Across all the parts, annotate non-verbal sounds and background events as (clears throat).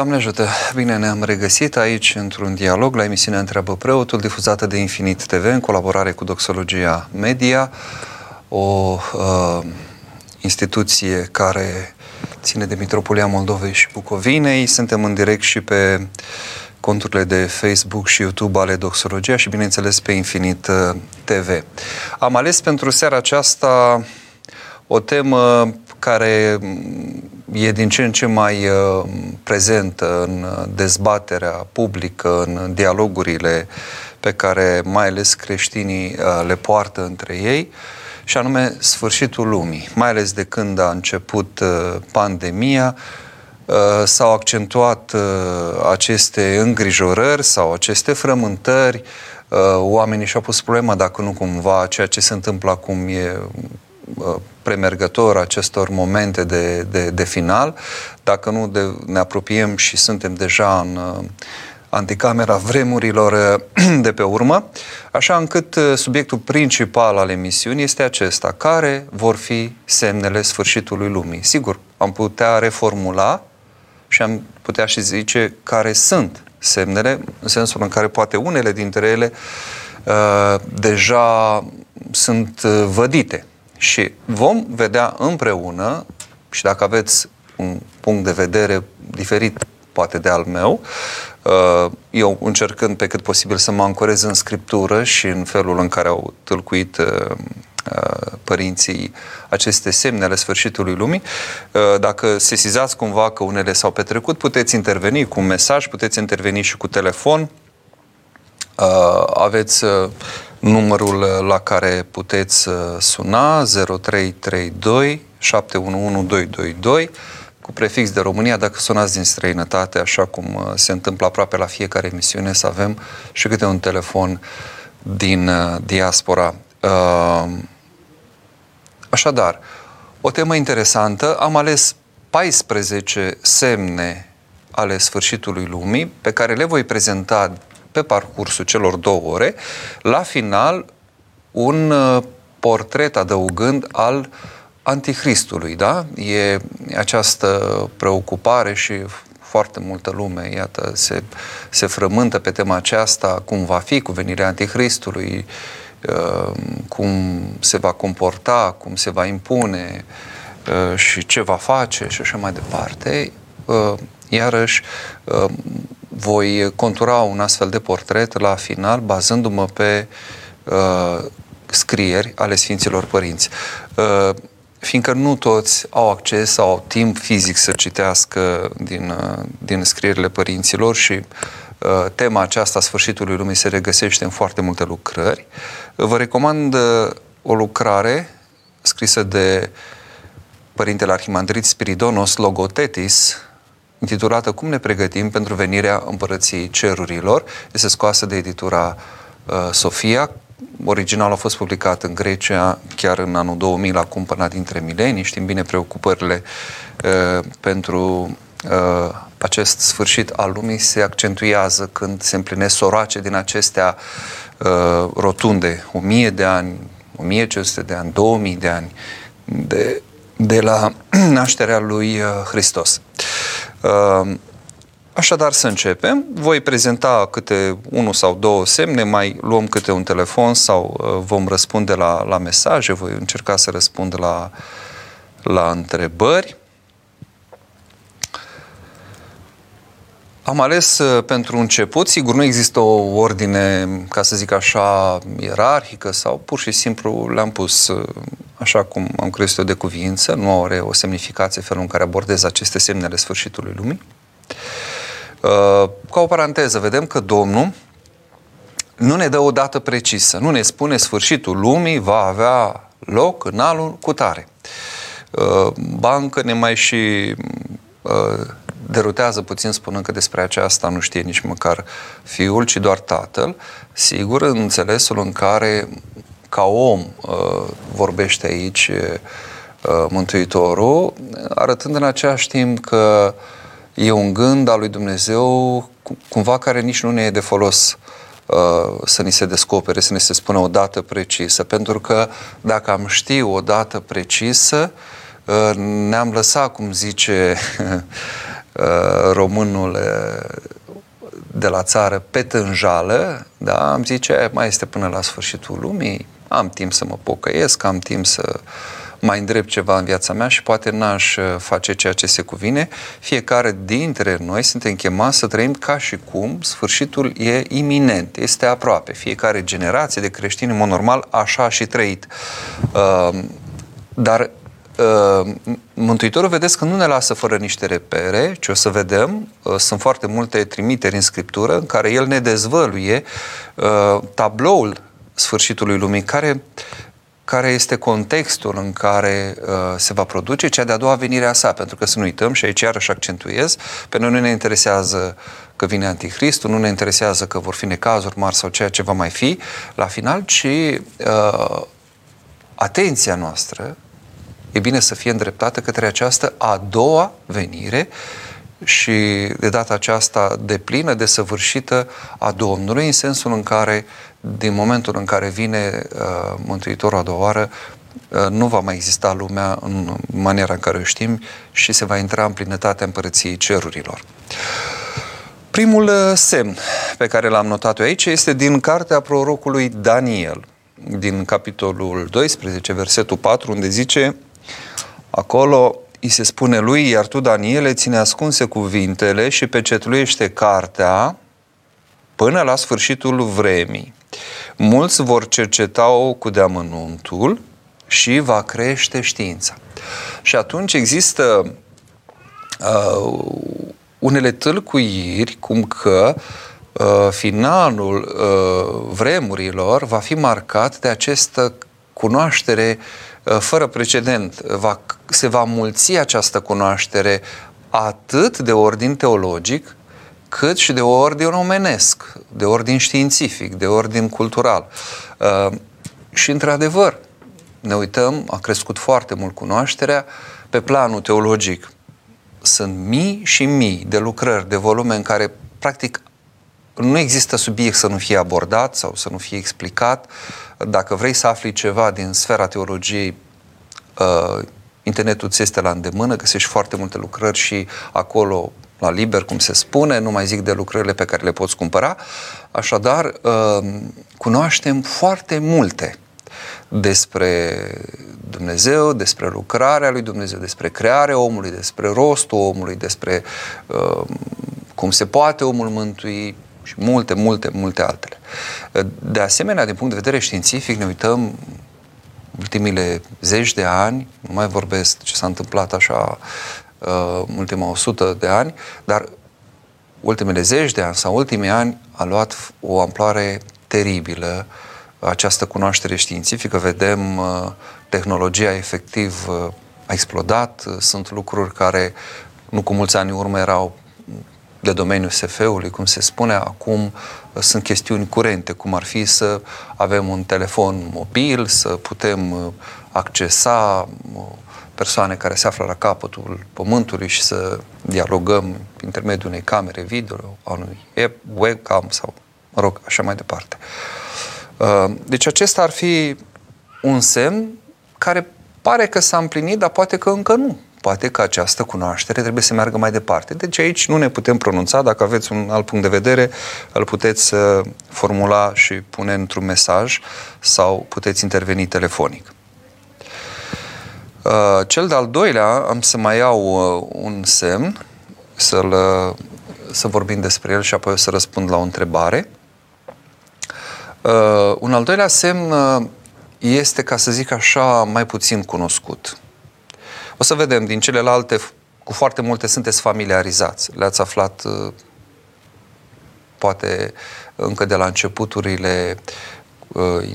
Doamne ajută! Bine ne-am regăsit aici într-un dialog la emisiunea Întreabă Preotul, difuzată de Infinit TV în colaborare cu Doxologia Media, o uh, instituție care ține de Mitropolia Moldovei și Bucovinei. Suntem în direct și pe conturile de Facebook și YouTube ale Doxologia și, bineînțeles, pe Infinit uh, TV. Am ales pentru seara aceasta o temă care e din ce în ce mai uh, prezentă în dezbaterea publică, în dialogurile pe care mai ales creștinii uh, le poartă între ei, și anume sfârșitul lumii. Mai ales de când a început pandemia, s-au accentuat aceste îngrijorări sau aceste frământări. Oamenii și-au pus problema dacă nu cumva ceea ce se întâmplă acum e premergător acestor momente de, de, de final, dacă nu de, ne apropiem și suntem deja în uh, anticamera vremurilor uh, (clears throat) de pe urmă, așa încât uh, subiectul principal al emisiunii este acesta, care vor fi semnele sfârșitului lumii. Sigur, am putea reformula și am putea și zice care sunt semnele, în sensul în care poate unele dintre ele uh, deja sunt vădite. Și vom vedea împreună, și dacă aveți un punct de vedere diferit poate de al meu, uh, eu încercând pe cât posibil să mă ancorez în scriptură și în felul în care au tâlcuit uh, uh, părinții aceste semne ale sfârșitului lumii. Dacă sesizați cumva că unele s-au petrecut, puteți interveni cu un mesaj, puteți interveni și cu telefon. Aveți numărul uh, la care puteți uh, suna 0332 711222 cu prefix de România, dacă sunați din străinătate, așa cum uh, se întâmplă aproape la fiecare emisiune, să avem și câte un telefon din diaspora. Așadar, o temă interesantă. Am ales 14 semne ale sfârșitului lumii pe care le voi prezenta pe parcursul celor două ore, la final un uh, portret adăugând al antichristului, da? E această preocupare și foarte multă lume, iată, se, se frământă pe tema aceasta, cum va fi cu venirea antichristului, uh, cum se va comporta, cum se va impune uh, și ce va face și așa mai departe. Iarăși, voi contura un astfel de portret la final, bazându-mă pe uh, scrieri ale Sfinților Părinți. Uh, fiindcă nu toți au acces sau au timp fizic să citească din, uh, din scrierile părinților și uh, tema aceasta a sfârșitului lumii se regăsește în foarte multe lucrări. Vă recomand uh, o lucrare scrisă de Părintele Arhimandrit Spiridonos Logotetis, intitulată Cum ne pregătim pentru venirea împărăției cerurilor. Este scoasă de editura uh, Sofia. Original a fost publicat în Grecia chiar în anul 2000 la cumpăna dintre milenii. Știm bine preocupările uh, pentru uh, acest sfârșit al lumii se accentuează când se împlinesc soroace din acestea uh, rotunde, 1000 de ani, 1500 de ani, 2000 de ani de, de la (clears throat) nașterea lui uh, Hristos. Ehm, așadar să începem. Voi prezenta câte unul sau două semne, mai luăm câte un telefon sau uh, vom răspunde la, la mesaje, voi încerca să răspund la, la întrebări. Am ales uh, pentru început, sigur nu există o ordine, ca să zic așa, ierarhică sau pur și simplu le-am pus uh, așa cum am crezut eu de cuvință, nu are o semnificație felul în care abordez aceste semne ale sfârșitului lumii. Uh, ca o paranteză, vedem că Domnul nu ne dă o dată precisă, nu ne spune sfârșitul lumii va avea loc în anul cu tare. Bancă ne mai și derutează puțin spunând că despre aceasta nu știe nici măcar fiul, ci doar tatăl, sigur, în înțelesul în care ca om uh, vorbește aici uh, Mântuitorul, arătând în același timp că e un gând al lui Dumnezeu cumva care nici nu ne e de folos uh, să ni se descopere, să ne se spună o dată precisă. Pentru că dacă am ști o dată precisă, ne-am lăsat, cum zice (laughs) românul de la țară pe tânjală, da, am zice, mai este până la sfârșitul lumii, am timp să mă pocăiesc, am timp să mai îndrept ceva în viața mea și poate n-aș uh, face ceea ce se cuvine. Fiecare dintre noi suntem chemați să trăim ca și cum sfârșitul e iminent, este aproape. Fiecare generație de creștini, în mod normal, așa a și trăit. Uh, dar uh, Mântuitorul, vedeți că nu ne lasă fără niște repere, ci o să vedem, sunt foarte multe trimiteri în Scriptură în care El ne dezvăluie tabloul sfârșitului lumii, care care este contextul în care uh, se va produce cea de-a doua venire a sa, pentru că să nu uităm, și aici iarăși accentuez, pe noi nu ne interesează că vine Anticristul, nu ne interesează că vor fi necazuri mari sau ceea ce va mai fi la final, ci uh, atenția noastră e bine să fie îndreptată către această a doua venire și de data aceasta de plină, desăvârșită a Domnului, în sensul în care din momentul în care vine uh, Mântuitorul a doua oară, uh, nu va mai exista lumea în maniera în care o știm și se va intra în plinătatea împărăției cerurilor. Primul uh, semn pe care l-am notat eu aici este din cartea prorocului Daniel, din capitolul 12, versetul 4, unde zice acolo îi se spune lui, iar tu, Daniele, ține ascunse cuvintele și pecetluiește cartea până la sfârșitul vremii. Mulți vor cerceta-o cu deamănuntul și va crește știința. Și atunci există uh, unele tâlcuiri cum că uh, finalul uh, vremurilor va fi marcat de această cunoaștere uh, fără precedent. Va, se va mulți această cunoaștere atât de ordin teologic, cât și de ordin omenesc, de ordin științific, de ordin cultural. Uh, și, într-adevăr, ne uităm, a crescut foarte mult cunoașterea pe planul teologic. Sunt mii și mii de lucrări, de volume în care, practic, nu există subiect să nu fie abordat sau să nu fie explicat. Dacă vrei să afli ceva din sfera teologiei, uh, internetul ți este la îndemână, găsești foarte multe lucrări și acolo la liber, cum se spune, nu mai zic de lucrările pe care le poți cumpăra. Așadar, uh, cunoaștem foarte multe despre Dumnezeu, despre lucrarea lui Dumnezeu, despre crearea omului, despre rostul omului, despre uh, cum se poate omul mântui și multe, multe, multe altele. De asemenea, din punct de vedere științific, ne uităm ultimile zeci de ani, nu mai vorbesc ce s-a întâmplat așa uh, ultima 100 de ani, dar ultimele zeci de ani sau ultimii ani a luat o amploare teribilă această cunoaștere științifică. Vedem uh, tehnologia efectiv uh, a explodat, sunt lucruri care nu cu mulți ani urmă erau de domeniul SF-ului, cum se spune, acum uh, sunt chestiuni curente, cum ar fi să avem un telefon mobil, să putem uh, accesa uh, persoane care se află la capătul pământului și să dialogăm prin intermediul unei camere video, a unui webcam sau, mă rog, așa mai departe. Deci acesta ar fi un semn care pare că s-a împlinit, dar poate că încă nu poate că această cunoaștere trebuie să meargă mai departe. Deci aici nu ne putem pronunța, dacă aveți un alt punct de vedere, îl puteți uh, formula și pune într-un mesaj sau puteți interveni telefonic. Uh, cel de-al doilea, am să mai iau uh, un semn, să-l, să vorbim despre el și apoi o să răspund la o întrebare. Un al doilea semn este, ca să zic așa, mai puțin cunoscut. O să vedem din celelalte, cu foarte multe sunteți familiarizați. Le-ați aflat uh, poate încă de la începuturile uh,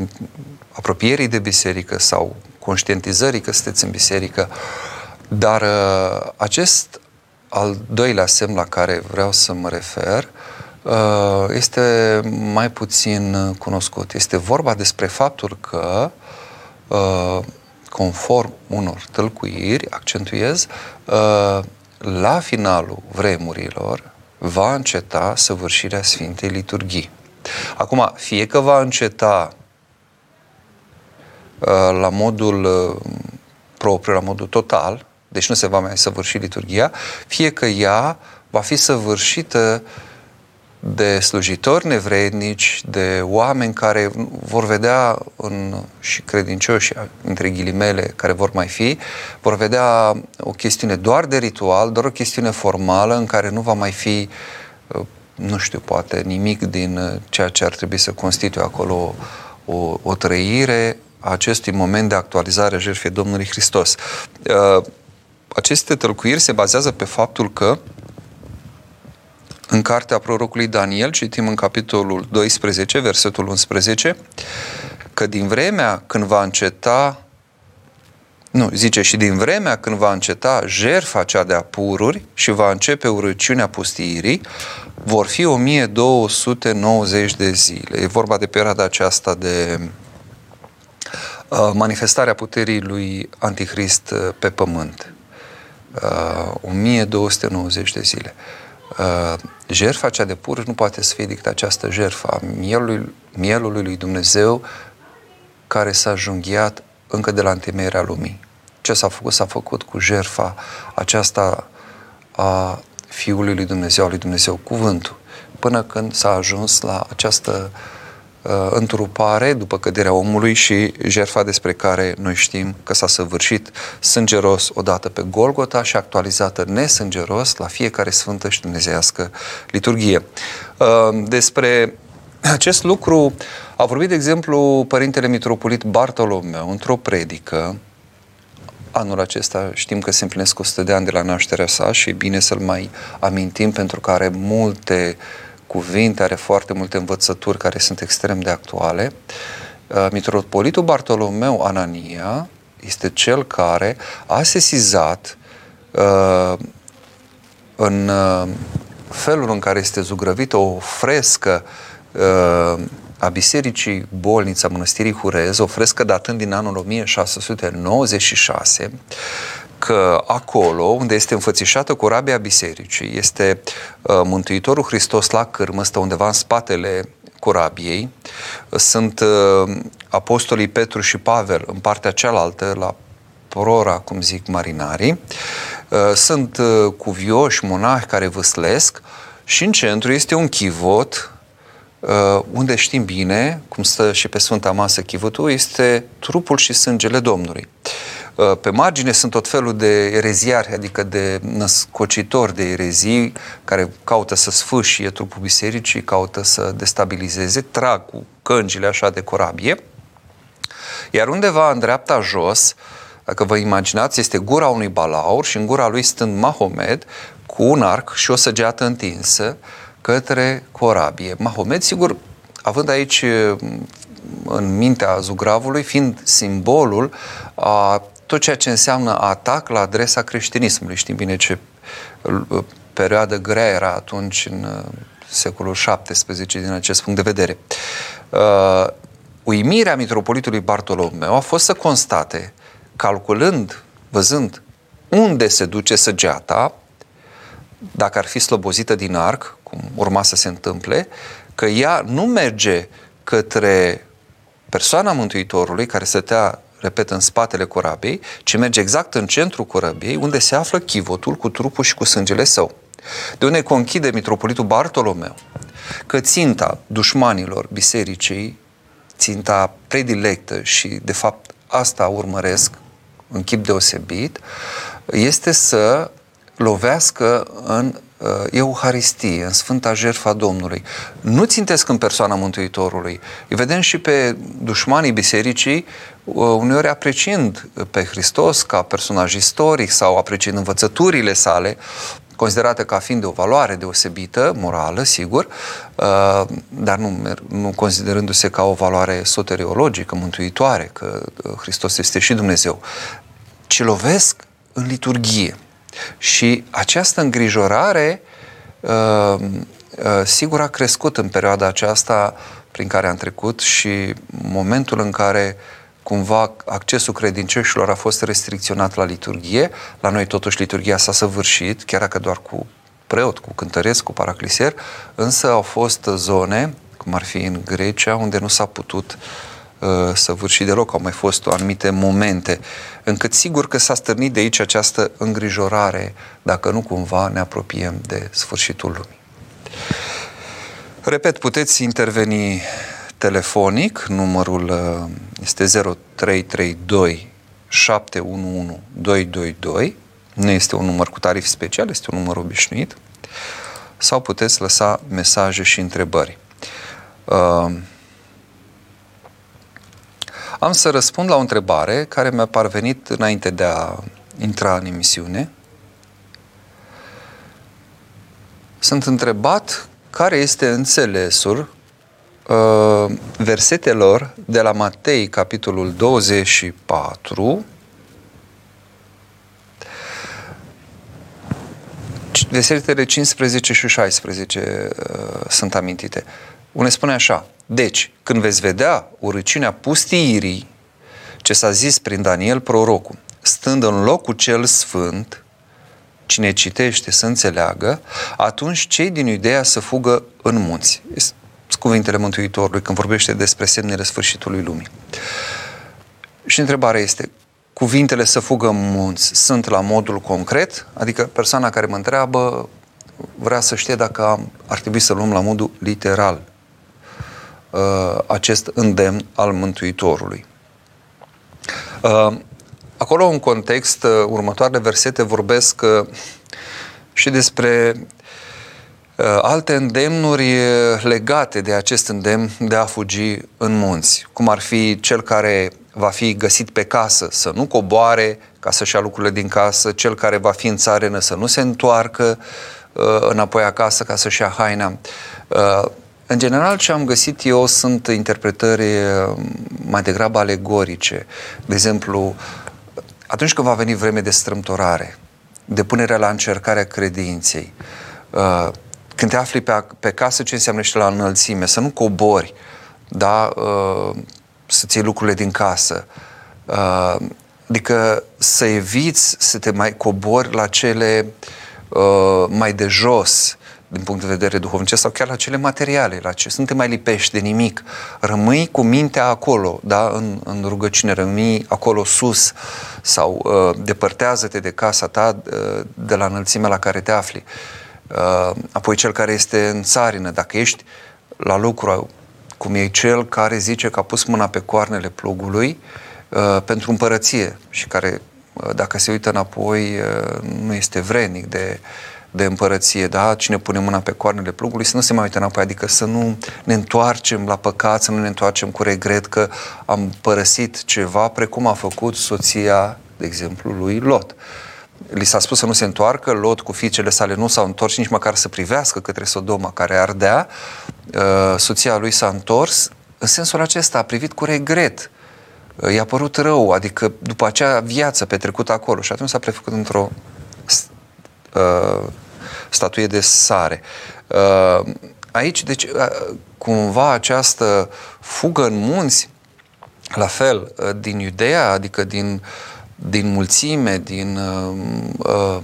apropierii de biserică sau conștientizării că sunteți în biserică, dar uh, acest al doilea semn la care vreau să mă refer este mai puțin cunoscut. Este vorba despre faptul că conform unor tălcuiri, accentuez, uh, la finalul vremurilor va înceta săvârșirea Sfintei Liturghii. Acum, fie că va înceta uh, la modul uh, propriu, la modul total, deci nu se va mai săvârși liturgia, fie că ea va fi săvârșită de slujitori nevrednici, de oameni care vor vedea în, și credincioși, între ghilimele, care vor mai fi, vor vedea o chestiune doar de ritual, doar o chestiune formală în care nu va mai fi, uh, nu știu, poate nimic din uh, ceea ce ar trebui să constituie acolo o, o trăire a acestui moment de actualizare a jertfei Domnului Hristos. Uh, aceste tălcuiri se bazează pe faptul că în cartea prorocului Daniel, citim în capitolul 12, versetul 11, că din vremea când va înceta, nu, zice, și din vremea când va înceta jerfa cea de apururi și va începe urăciunea pustiirii, vor fi 1290 de zile. E vorba de perioada aceasta de uh, manifestarea puterii lui Antichrist uh, pe pământ. Uh, 1290 de zile. Uh, jertfa cea de pur nu poate să fie decât această jertfă a mielului, mielului lui Dumnezeu care s-a junghiat încă de la întemeierea lumii. Ce s-a făcut? S-a făcut cu jertfa aceasta a Fiului lui Dumnezeu, al lui Dumnezeu, cuvântul, până când s-a ajuns la această uh, Uh, întrupare după căderea omului și jertfa despre care noi știm că s-a săvârșit sângeros odată pe Golgota și actualizată nesângeros la fiecare sfântă și dumnezeiască liturghie. Uh, despre acest lucru a vorbit, de exemplu, Părintele Mitropolit Bartolomeu într-o predică Anul acesta știm că se împlinesc 100 de ani de la nașterea sa și e bine să-l mai amintim pentru că are multe uh, cuvinte, are foarte multe învățături care sunt extrem de actuale. Uh, Mitropolitul Bartolomeu Anania este cel care a sesizat uh, în uh, felul în care este zugrăvită o frescă uh, a Bisericii Bolnița Mănăstirii Hurez, o frescă datând din anul 1696, că acolo, unde este înfățișată corabia bisericii, este uh, Mântuitorul Hristos la cârmă, stă undeva în spatele corabiei, sunt uh, apostolii Petru și Pavel în partea cealaltă, la prora, cum zic marinarii, uh, sunt uh, cuvioși, monahi care vâslesc și în centru este un chivot uh, unde știm bine, cum stă și pe Sfânta Masă chivotul, este trupul și sângele Domnului. Uh, pe margine sunt tot felul de ereziari, adică de născocitori de erezii care caută să sfâșie trupul bisericii, caută să destabilizeze, trag cu căngile așa de corabie. Iar undeva în dreapta jos, dacă vă imaginați, este gura unui balaur și în gura lui stând Mahomed cu un arc și o săgeată întinsă către corabie. Mahomed, sigur, având aici în mintea zugravului, fiind simbolul a tot ceea ce înseamnă atac la adresa creștinismului. Știm bine ce uh, perioadă grea era atunci în uh, secolul XVII din acest punct de vedere. Uh, uimirea mitropolitului Bartolomeu a fost să constate, calculând, văzând unde se duce săgeata, dacă ar fi slobozită din arc, cum urma să se întâmple, că ea nu merge către persoana Mântuitorului care stătea repet, în spatele corabiei, ci merge exact în centrul corabiei, unde se află chivotul cu trupul și cu sângele său. De unde conchide mitropolitul Bartolomeu că ținta dușmanilor bisericii, ținta predilectă și, de fapt, asta urmăresc în chip deosebit, este să lovească în uh, Euharistie, în Sfânta Jertfa Domnului. Nu țintesc în persoana Mântuitorului. Îi vedem și pe dușmanii bisericii, uh, uneori apreciind pe Hristos ca personaj istoric sau apreciind învățăturile sale, considerate ca fiind de o valoare deosebită, morală, sigur, uh, dar nu, nu considerându-se ca o valoare soteriologică, mântuitoare, că Hristos este și Dumnezeu, ci lovesc în liturghie. Și această îngrijorare, uh, uh, sigur, a crescut în perioada aceasta prin care am trecut și momentul în care cumva accesul credincioșilor a fost restricționat la liturghie. La noi totuși liturghia s-a săvârșit, chiar dacă doar cu preot, cu cântăresc, cu paraclisier, însă au fost zone, cum ar fi în Grecia, unde nu s-a putut uh, săvârși deloc. Au mai fost anumite momente încât sigur că s-a stârnit de aici această îngrijorare, dacă nu cumva ne apropiem de sfârșitul lumii. Repet, puteți interveni telefonic, numărul uh, este 0332 711 222, nu este un număr cu tarif special, este un număr obișnuit, sau puteți lăsa mesaje și întrebări. Uh, am să răspund la o întrebare care mi-a parvenit înainte de a intra în emisiune. Sunt întrebat care este înțelesul uh, versetelor de la Matei, capitolul 24, versetele 15 și 16 uh, sunt amintite. Unde spune așa, deci, când veți vedea urăciunea pustiirii, ce s-a zis prin Daniel prorocul, stând în locul cel sfânt, cine citește să înțeleagă, atunci cei din Iudea să fugă în munți. Sunt cuvintele Mântuitorului când vorbește despre semnele sfârșitului lumii. Și întrebarea este, cuvintele să fugă în munți sunt la modul concret? Adică persoana care mă întreabă vrea să știe dacă ar trebui să luăm la modul literal uh, acest îndemn al Mântuitorului. Uh, acolo, în context, uh, următoarele versete vorbesc uh, și despre uh, alte îndemnuri uh, legate de acest îndemn de a fugi în munți, cum ar fi cel care va fi găsit pe casă să nu coboare ca să-și ia lucrurile din casă, cel care va fi în țarenă să nu se întoarcă uh, înapoi acasă ca să-și ia haina. Uh, în general, ce am găsit eu sunt interpretări uh, mai degrabă alegorice. De exemplu, atunci când va veni vreme de strâmtorare, de punerea la încercarea credinței, uh, când te afli pe, pe casă, ce înseamnă și la înălțime? Să nu cobori, da? Uh, să-ți iei lucrurile din casă. Adică să eviți să te mai cobori la cele mai de jos, din punct de vedere duhovnicesc sau chiar la cele materiale, la ce nu te mai lipești de nimic. Rămâi cu mintea acolo, da, în, în rugăciune, rămâi acolo sus sau uh, depărtează-te de casa ta uh, de la înălțimea la care te afli. Uh, apoi cel care este în țarină, dacă ești la lucru, cum e cel care zice că a pus mâna pe coarnele plugului uh, pentru împărăție și care, uh, dacă se uită înapoi, uh, nu este vrednic de uh, de împărăție, da? Cine pune mâna pe coarnele plugului, să nu se mai uite înapoi, adică să nu ne întoarcem la păcat, să nu ne întoarcem cu regret că am părăsit ceva, precum a făcut soția, de exemplu, lui Lot. Li s-a spus să nu se întoarcă, Lot cu fiicele sale nu s-au întors nici măcar să privească către Sodoma care ardea. Uh, soția lui s-a întors, în sensul acesta a privit cu regret. Uh, i-a părut rău, adică după acea viață petrecută acolo și atunci s-a prefăcut într-o uh, statuie de sare. Uh, aici, deci, uh, cumva această fugă în munți, la fel, uh, din Iudea, adică din, din mulțime, din uh,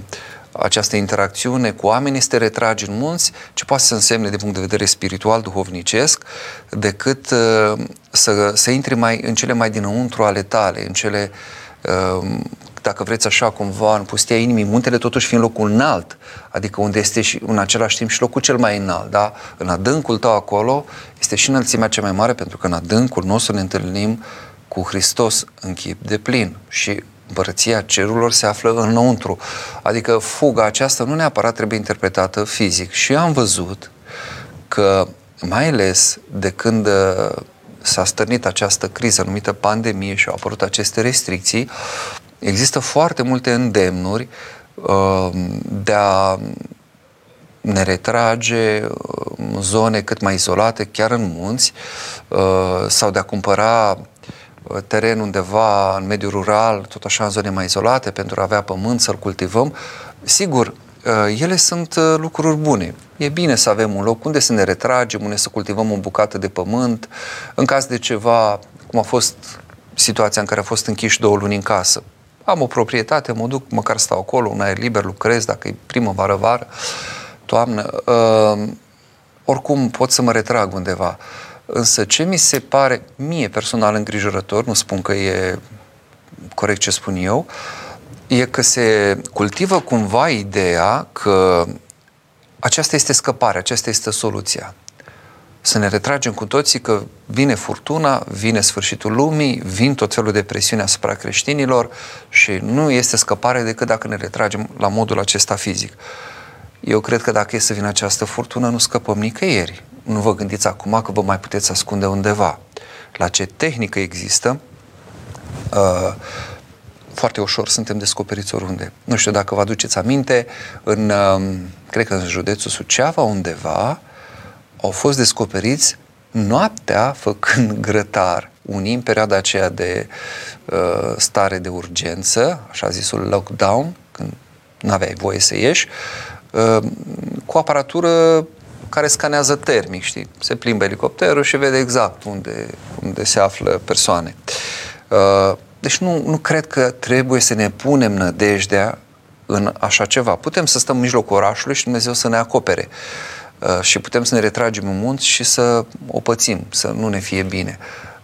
această interacțiune cu oameni, este retrage în munți, ce poate să însemne din punct de vedere spiritual, duhovnicesc, decât uh, să, să intri mai, în cele mai dinăuntru ale tale, în cele uh, dacă vreți așa cumva, în pustia inimii, muntele totuși fiind locul înalt, adică unde este și în același timp și locul cel mai înalt, da? În adâncul tău acolo este și înălțimea cea mai mare, pentru că în adâncul nostru ne întâlnim cu Hristos în chip de plin și împărăția cerurilor se află înăuntru. Adică fuga aceasta nu neapărat trebuie interpretată fizic. Și am văzut că, mai ales de când uh, s-a stârnit această criză numită pandemie și au apărut aceste restricții, Există foarte multe îndemnuri uh, de a ne retrage în zone cât mai izolate, chiar în munți, uh, sau de a cumpăra uh, teren undeva în mediul rural, tot așa în zone mai izolate, pentru a avea pământ, să-l cultivăm. Sigur, ele sunt lucruri bune. E bine să avem un loc unde să ne retragem, unde să cultivăm o bucată de pământ, în caz de ceva, cum a fost situația în care a fost închiși două luni în casă am o proprietate, mă duc, măcar stau acolo, un aer liber, lucrez, dacă e primăvară, vară, toamnă. Uh, oricum pot să mă retrag undeva. Însă ce mi se pare mie personal îngrijorător, nu spun că e corect ce spun eu, e că se cultivă cumva ideea că aceasta este scăparea, aceasta este soluția. Să ne retragem cu toții că vine furtuna, vine sfârșitul lumii, vin tot felul de presiuni asupra creștinilor și nu este scăpare decât dacă ne retragem la modul acesta fizic. Eu cred că dacă e să vină această furtună, nu scăpăm nicăieri. Nu vă gândiți acum că vă mai puteți ascunde undeva. La ce tehnică există, uh, foarte ușor suntem descoperiți oriunde. Nu știu dacă vă aduceți aminte, în, um, cred că în județul Suceava, undeva, au fost descoperiți noaptea făcând (laughs) grătar. Unii în perioada aceea de uh, stare de urgență, așa zisul lockdown, când nu aveai voie să ieși, uh, cu aparatură care scanează termic, știi? Se plimbă elicopterul și vede exact unde, unde se află persoane. Uh, deci nu, nu cred că trebuie să ne punem nădejdea în așa ceva. Putem să stăm în mijlocul orașului și Dumnezeu să ne acopere. Uh, și putem să ne retragem în munți și să o pățim, să nu ne fie bine.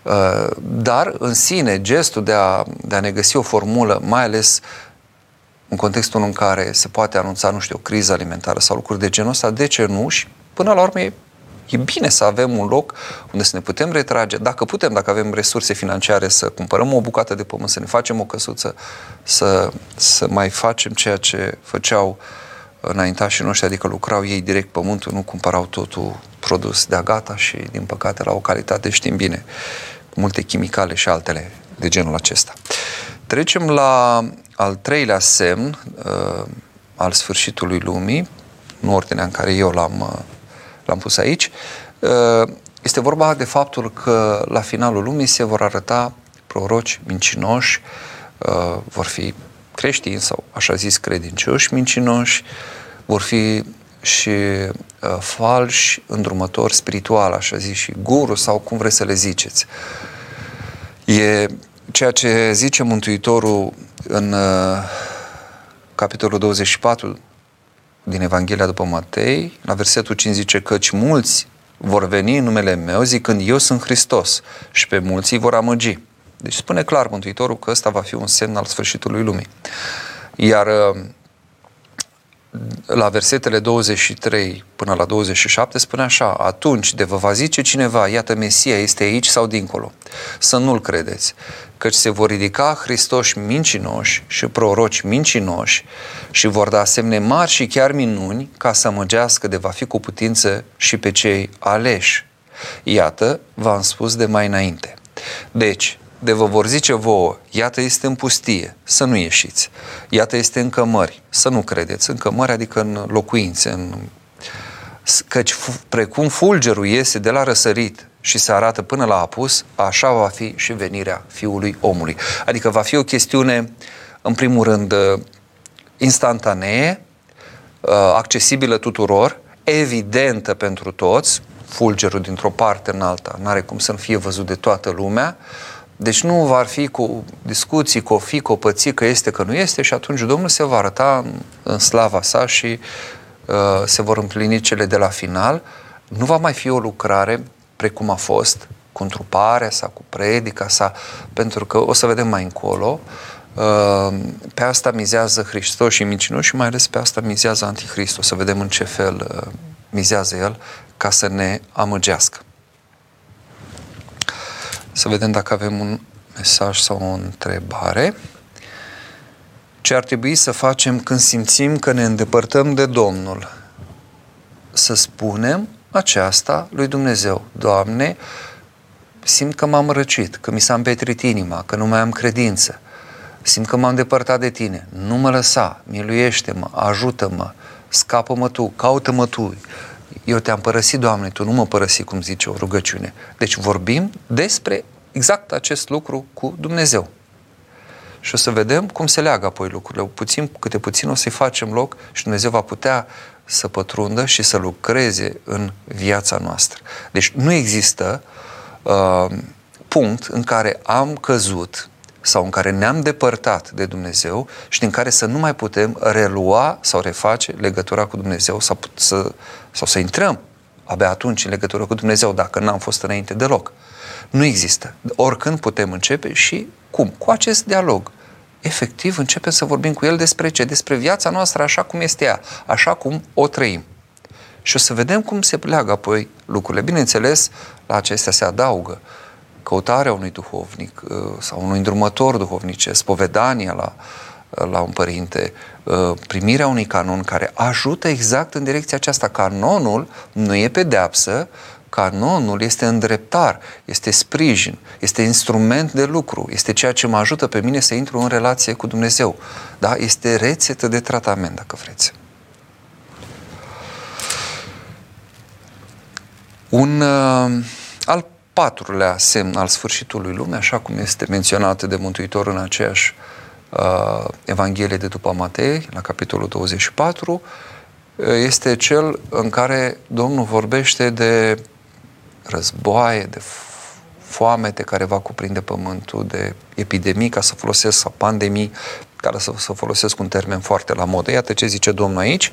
Uh, dar, în sine, gestul de a, de a ne găsi o formulă, mai ales în contextul în care se poate anunța, nu știu, o criză alimentară sau lucruri de genul ăsta, de ce nu? Și până la urmă e E bine să avem un loc unde să ne putem retrage, dacă putem, dacă avem resurse financiare, să cumpărăm o bucată de pământ, să ne facem o căsuță, să, să mai facem ceea ce făceau înaintașii noștri, adică lucrau ei direct pământul, nu cumpărau totul produs de gata și, din păcate, la o calitate, știm bine, cu multe chimicale și altele de genul acesta. Trecem la al treilea semn uh, al sfârșitului lumii, în ordinea în care eu l-am uh, l-am pus aici, uh, este vorba de faptul că la finalul lumii se vor arăta proroci mincinoși, uh, vor fi creștini sau așa zis credincioși mincinoși, vor fi și uh, falși îndrumători spiritual, așa zis, și guru sau cum vreți să le ziceți. E ceea ce zice Mântuitorul în uh, capitolul 24 din Evanghelia după Matei, la versetul 5 zice căci mulți vor veni în numele meu zicând eu sunt Hristos și pe mulți îi vor amăgi. Deci spune clar Mântuitorul că ăsta va fi un semn al sfârșitului lumii. Iar uh, la versetele 23 până la 27 spune așa, atunci de vă va zice cineva, iată Mesia este aici sau dincolo, să nu-l credeți, căci se vor ridica Hristoși mincinoși și proroci mincinoși și vor da semne mari și chiar minuni ca să măgească de va fi cu putință și pe cei aleși. Iată, v-am spus de mai înainte. Deci, de vă vor zice vouă, iată este în pustie, să nu ieșiți. Iată este în cămări, să nu credeți. În cămări adică în locuințe, în... căci precum fulgerul iese de la răsărit și se arată până la apus, așa va fi și venirea Fiului Omului. Adică va fi o chestiune, în primul rând, instantanee, accesibilă tuturor, evidentă pentru toți, fulgerul dintr-o parte în alta, nu are cum să nu fie văzut de toată lumea, deci nu va fi cu discuții, cu o fi, cu o pății, că este, că nu este și atunci Domnul se va arăta în, în slava sa și uh, se vor împlini cele de la final. Nu va mai fi o lucrare precum a fost cu întruparea sa, cu predica sa, pentru că o să vedem mai încolo, uh, pe asta mizează Hristos și mincinoși și mai ales pe asta mizează Antichrist. O să vedem în ce fel uh, mizează el ca să ne amăgească. Să vedem dacă avem un mesaj sau o întrebare. Ce ar trebui să facem când simțim că ne îndepărtăm de Domnul? Să spunem aceasta lui Dumnezeu. Doamne, simt că m-am răcit, că mi s-a împetrit inima, că nu mai am credință. Simt că m-am depărtat de tine. Nu mă lăsa, miluiește-mă, ajută-mă, scapă-mă tu, caută-mă tu. Eu te-am părăsit, Doamne, Tu nu mă părăsi, cum zice o rugăciune. Deci vorbim despre exact acest lucru cu Dumnezeu. Și o să vedem cum se leagă apoi lucrurile. Puțin câte puțin o să-i facem loc și Dumnezeu va putea să pătrundă și să lucreze în viața noastră. Deci nu există uh, punct în care am căzut sau în care ne-am depărtat de Dumnezeu și din care să nu mai putem relua sau reface legătura cu Dumnezeu sau să, sau să intrăm abia atunci în legătură cu Dumnezeu, dacă n-am fost înainte deloc. Nu există. Oricând putem începe și cum? Cu acest dialog. efectiv începem să vorbim cu El despre ce? Despre viața noastră așa cum este ea, așa cum o trăim. Și o să vedem cum se pleagă apoi lucrurile. Bineînțeles, la acestea se adaugă căutarea unui duhovnic uh, sau unui îndrumător duhovnice, spovedania la, uh, la un părinte, uh, primirea unui canon care ajută exact în direcția aceasta. Canonul nu e pedeapsă, canonul este îndreptar, este sprijin, este instrument de lucru, este ceea ce mă ajută pe mine să intru în relație cu Dumnezeu. Da? Este rețetă de tratament, dacă vreți. Un uh, al patrulea semn al sfârșitului lumii, așa cum este menționat de Mântuitor în aceeași uh, Evanghelie de după Matei, la capitolul 24, uh, este cel în care Domnul vorbește de războaie, de foamete care va cuprinde pământul, de epidemii, ca să folosesc, sau pandemii, ca să, să folosesc un termen foarte la modă. Iată ce zice Domnul aici,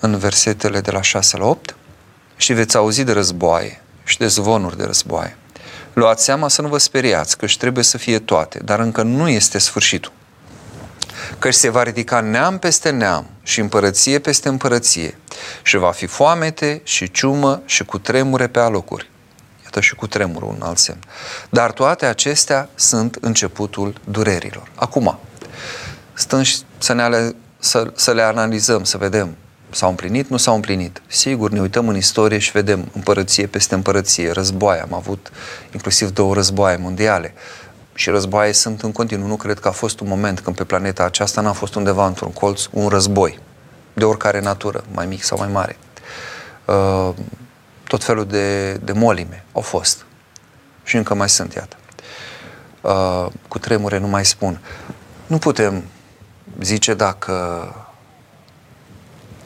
în versetele de la 6 la 8, și veți auzi de războaie și de zvonuri de războaie. Luați seama să nu vă speriați, că trebuie să fie toate, dar încă nu este sfârșitul. Căci se va ridica neam peste neam și împărăție peste împărăție și va fi foamete și ciumă și cu tremure pe alocuri. Iată și cu tremurul un alt semn. Dar toate acestea sunt începutul durerilor. Acum, stăm să, ne ale, să, să le analizăm, să vedem S-au împlinit? Nu s-au împlinit. Sigur, ne uităm în istorie și vedem împărăție peste împărăție, războaie. Am avut inclusiv două războaie mondiale. Și războaie sunt în continuu. Nu cred că a fost un moment când pe planeta aceasta n-a fost undeva într-un colț un război. De oricare natură, mai mic sau mai mare. Uh, tot felul de, de molime au fost. Și încă mai sunt, iată. Uh, cu tremure nu mai spun. Nu putem zice dacă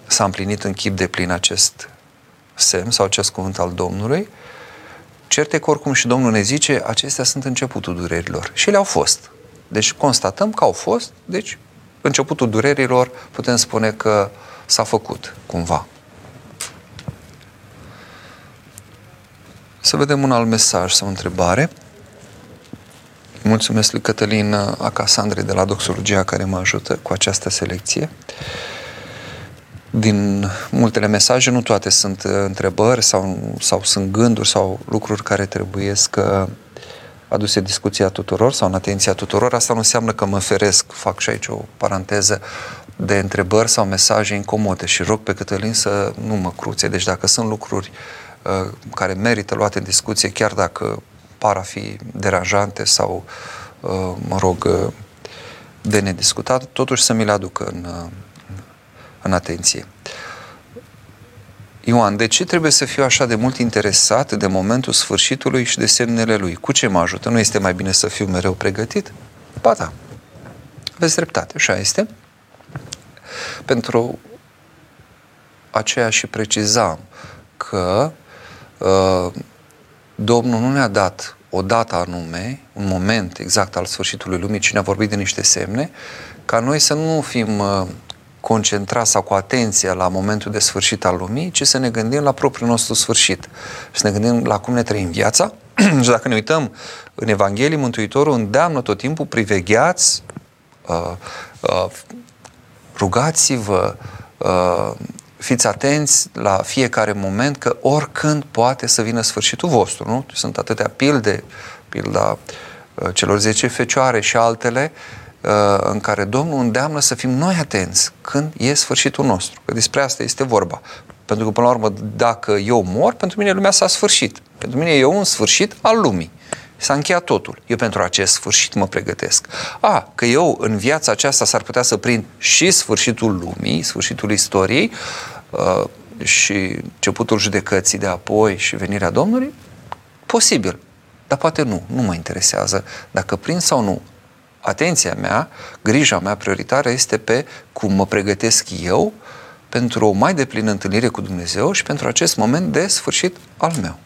s-a împlinit în chip de plin acest semn sau acest cuvânt al Domnului, certe că oricum și Domnul ne zice, acestea sunt începutul durerilor. Și le-au fost. Deci constatăm că au fost, deci începutul durerilor putem spune că s-a făcut cumva. Să vedem un alt mesaj sau o întrebare. Mulțumesc lui Cătălin Acasandre de la Doxologia care mă ajută cu această selecție din multele mesaje, nu toate sunt uh, întrebări sau, sau sunt gânduri sau lucruri care trebuie să aduse discuția tuturor sau în atenția tuturor. Asta nu înseamnă că mă feresc, fac și aici o paranteză, de întrebări sau mesaje incomode și rog pe Cătălin să nu mă cruțe. Deci dacă sunt lucruri uh, care merită luate în discuție, chiar dacă par a fi deranjante sau, uh, mă rog, uh, de nediscutat, totuși să mi le aducă în, uh, în atenție. Ioan, de ce trebuie să fiu așa de mult interesat de momentul sfârșitului și de semnele lui? Cu ce mă ajută? Nu este mai bine să fiu mereu pregătit? Ba da. Aveți dreptate, așa este. Pentru aceea și precizam că uh, Domnul nu ne-a dat o dată anume, un moment exact al sfârșitului lumii, ci ne-a vorbit de niște semne, ca noi să nu fim uh, concentra sau cu atenția la momentul de sfârșit al lumii, ci să ne gândim la propriul nostru sfârșit. Să ne gândim la cum ne trăim viața (clears throat) și dacă ne uităm în Evanghelie, Mântuitorul îndeamnă tot timpul, privegheați, uh, uh, rugați-vă, uh, fiți atenți la fiecare moment că oricând poate să vină sfârșitul vostru. Nu? Sunt atâtea pilde, pilda uh, celor 10 fecioare și altele, Uh, în care Domnul îndeamnă să fim noi atenți când e sfârșitul nostru. Că despre asta este vorba. Pentru că, până la urmă, dacă eu mor, pentru mine lumea s-a sfârșit. Pentru mine e un sfârșit al lumii. S-a încheiat totul. Eu pentru acest sfârșit mă pregătesc. A, că eu în viața aceasta s-ar putea să prind și sfârșitul lumii, sfârșitul istoriei uh, și începutul judecății de apoi și venirea Domnului? Posibil. Dar poate nu. Nu mă interesează dacă prind sau nu atenția mea, grija mea prioritară este pe cum mă pregătesc eu pentru o mai deplină întâlnire cu Dumnezeu și pentru acest moment de sfârșit al meu.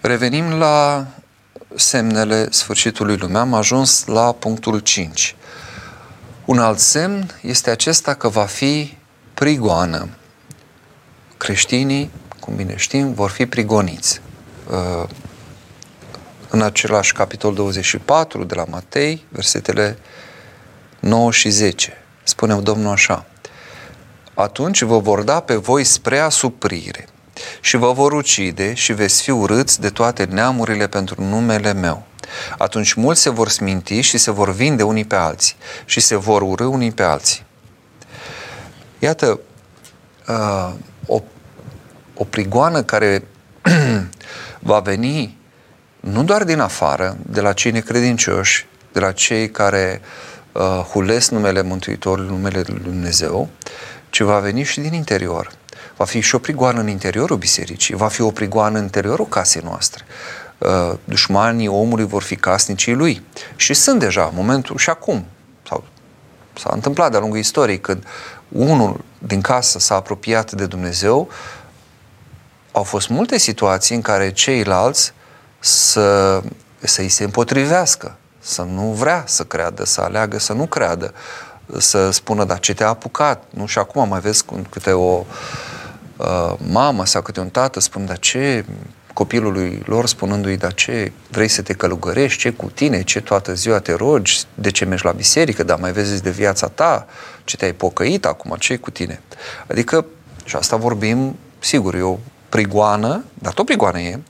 Revenim la semnele sfârșitului lumii. Am ajuns la punctul 5. Un alt semn este acesta că va fi prigoană. Creștinii, cum bine știm, vor fi prigoniți. Uh, în același capitol 24 de la Matei, versetele 9 și 10. Spune Domnul așa, atunci vă vor da pe voi spre asuprire și vă vor ucide și veți fi urâți de toate neamurile pentru numele meu. Atunci mulți se vor sminti și se vor vinde unii pe alții și se vor urâ unii pe alții. Iată, uh, o, o prigoană care (clears throat) va veni nu doar din afară, de la cei necredincioși, de la cei care uh, hulesc numele Mântuitorului, numele Lui Dumnezeu, ci va veni și din interior. Va fi și o prigoană în interiorul bisericii, va fi o prigoană în interiorul casei noastre. Uh, dușmanii omului vor fi casnicii lui. Și sunt deja, în momentul și acum, sau s-a întâmplat de-a lungul istoriei, când unul din casă s-a apropiat de Dumnezeu, au fost multe situații în care ceilalți să, să-i se împotrivească, să nu vrea să creadă, să aleagă să nu creadă, să spună, dar ce te-a apucat? Nu? Și acum mai vezi câte o uh, mamă sau câte un tată spun, dar ce? copilului lor spunându-i, dar ce? Vrei să te călugărești, ce cu tine, ce toată ziua te rogi, de ce mergi la biserică, dar mai vezi de viața ta, ce te-ai pocăit acum, ce cu tine. Adică, și asta vorbim, sigur, e o prigoană, dar tot prigoană e,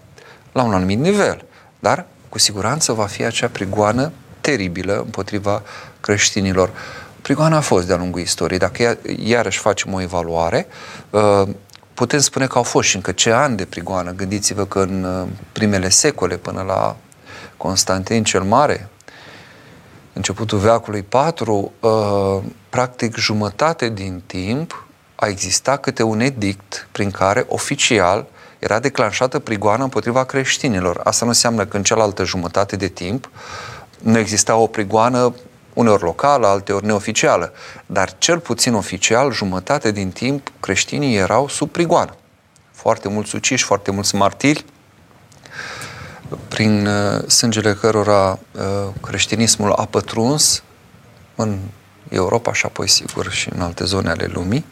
la un anumit nivel. Dar, cu siguranță, va fi acea prigoană teribilă împotriva creștinilor. Prigoana a fost de-a lungul istoriei. Dacă iarăși facem o evaluare, uh, putem spune că au fost și încă ce ani de prigoană. Gândiți-vă că în uh, primele secole, până la Constantin cel Mare, începutul veacului 4, uh, practic jumătate din timp a existat câte un edict prin care oficial era declanșată prigoană împotriva creștinilor. Asta nu înseamnă că în cealaltă jumătate de timp nu exista o prigoană uneori locală, alteori neoficială, dar cel puțin oficial, jumătate din timp, creștinii erau sub prigoană. Foarte mulți uciși, foarte mulți martiri, prin uh, sângele cărora uh, creștinismul a pătruns în Europa și apoi, sigur, și în alte zone ale lumii,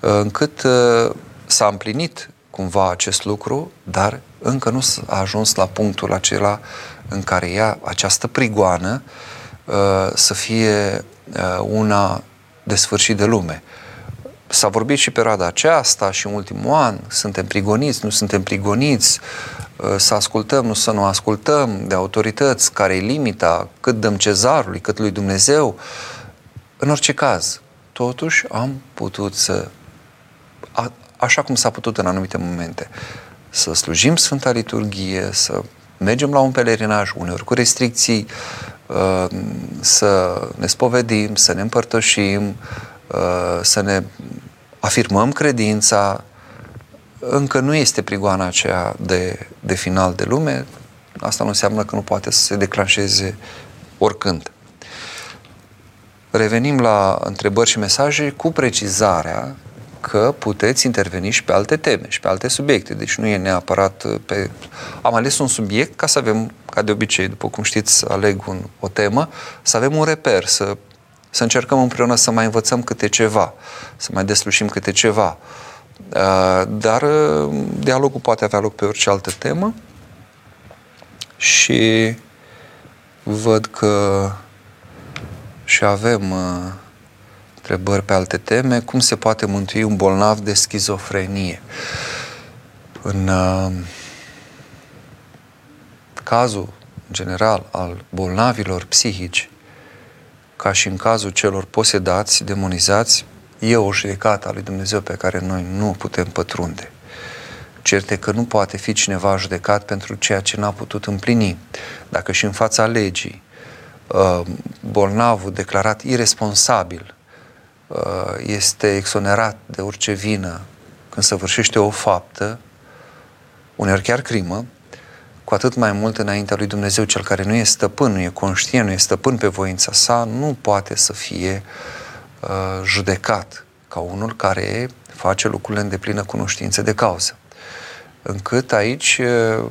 uh, încât s-a împlinit cumva acest lucru, dar încă nu a ajuns la punctul acela în care ea, această prigoană, uh, să fie uh, una de sfârșit de lume. S-a vorbit și perioada aceasta și în ultimul an, suntem prigoniți, nu suntem prigoniți, uh, să ascultăm, nu să nu ascultăm de autorități, care e limita, cât dăm cezarului, cât lui Dumnezeu. În orice caz, totuși am putut să așa cum s-a putut în anumite momente. Să slujim Sfânta Liturghie, să mergem la un pelerinaj, uneori cu restricții, uh, să ne spovedim, să ne împărtășim, uh, să ne afirmăm credința. Încă nu este prigoana aceea de, de final de lume. Asta nu înseamnă că nu poate să se declanșeze oricând. Revenim la întrebări și mesaje cu precizarea că puteți interveni și pe alte teme și pe alte subiecte. Deci nu e neapărat uh, pe... Am ales un subiect ca să avem, ca de obicei, după cum știți, aleg un, o temă, să avem un reper, să, să încercăm împreună să mai învățăm câte ceva, să mai deslușim câte ceva. Uh, dar uh, dialogul poate avea loc pe orice altă temă și văd că și avem întrebări pe alte teme, cum se poate mântui un bolnav de schizofrenie. În uh, cazul general al bolnavilor psihici, ca și în cazul celor posedați, demonizați, e o judecată a lui Dumnezeu pe care noi nu putem pătrunde. Certe că nu poate fi cineva judecat pentru ceea ce n-a putut împlini. Dacă și în fața legii uh, bolnavul declarat irresponsabil Uh, este exonerat de orice vină când săvârșește o faptă, uneori chiar crimă, cu atât mai mult înaintea lui Dumnezeu, cel care nu e stăpân, nu e conștient, nu e stăpân pe voința sa, nu poate să fie uh, judecat ca unul care face lucrurile în deplină cunoștință de cauză. Încât aici uh,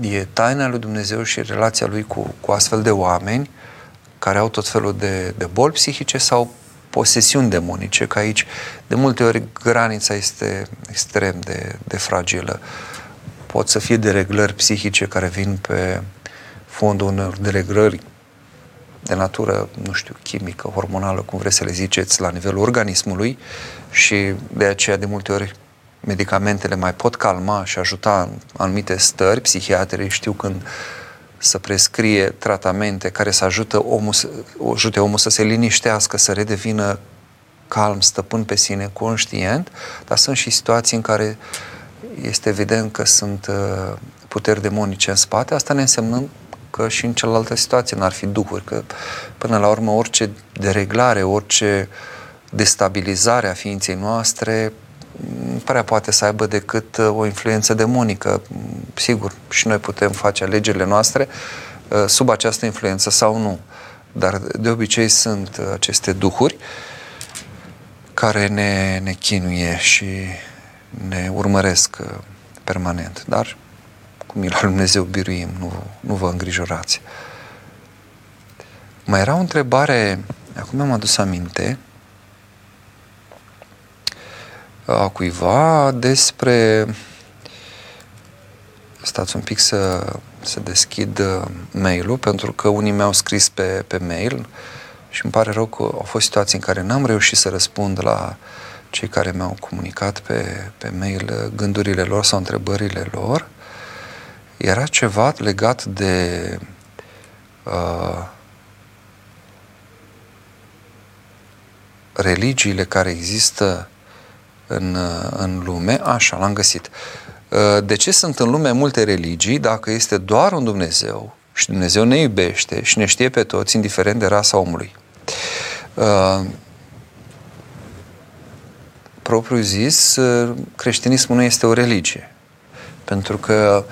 e taina lui Dumnezeu și relația lui cu, cu astfel de oameni care au tot felul de, de boli psihice sau posesiuni demonice, că aici de multe ori granița este extrem de, de fragilă. Pot să fie dereglări psihice care vin pe, fondul unor delegrări de natură, nu știu, chimică, hormonală, cum vreți să le ziceți, la nivelul organismului și de aceea de multe ori medicamentele mai pot calma și ajuta în anumite stări. Psihiatrii știu când să prescrie tratamente care să ajută omul, să, ajute omul să se liniștească, să redevină calm, stăpân pe sine, conștient, dar sunt și situații în care este evident că sunt uh, puteri demonice în spate, asta ne însemnând că și în cealaltă situație n-ar fi duhuri, că până la urmă orice dereglare, orice destabilizare a ființei noastre nu prea poate să aibă decât uh, o influență demonică. Sigur, și noi putem face alegerile noastre uh, sub această influență sau nu. Dar de obicei sunt aceste duhuri care ne, ne chinuie și ne urmăresc uh, permanent. Dar cu mila lui Dumnezeu biruim, nu, nu vă îngrijorați. Mai era o întrebare, acum am adus aminte, a cuiva despre stați un pic să, să deschid uh, mail-ul, pentru că unii mi-au scris pe, pe mail și îmi pare rău că au fost situații în care n-am reușit să răspund la cei care mi-au comunicat pe, pe mail uh, gândurile lor sau întrebările lor. Era ceva legat de uh, religiile care există în, uh, în lume. Așa, l-am găsit. Uh, de ce sunt în lume multe religii dacă este doar un Dumnezeu și Dumnezeu ne iubește și ne știe pe toți, indiferent de rasa omului? Uh, propriu zis, uh, creștinismul nu este o religie. Pentru că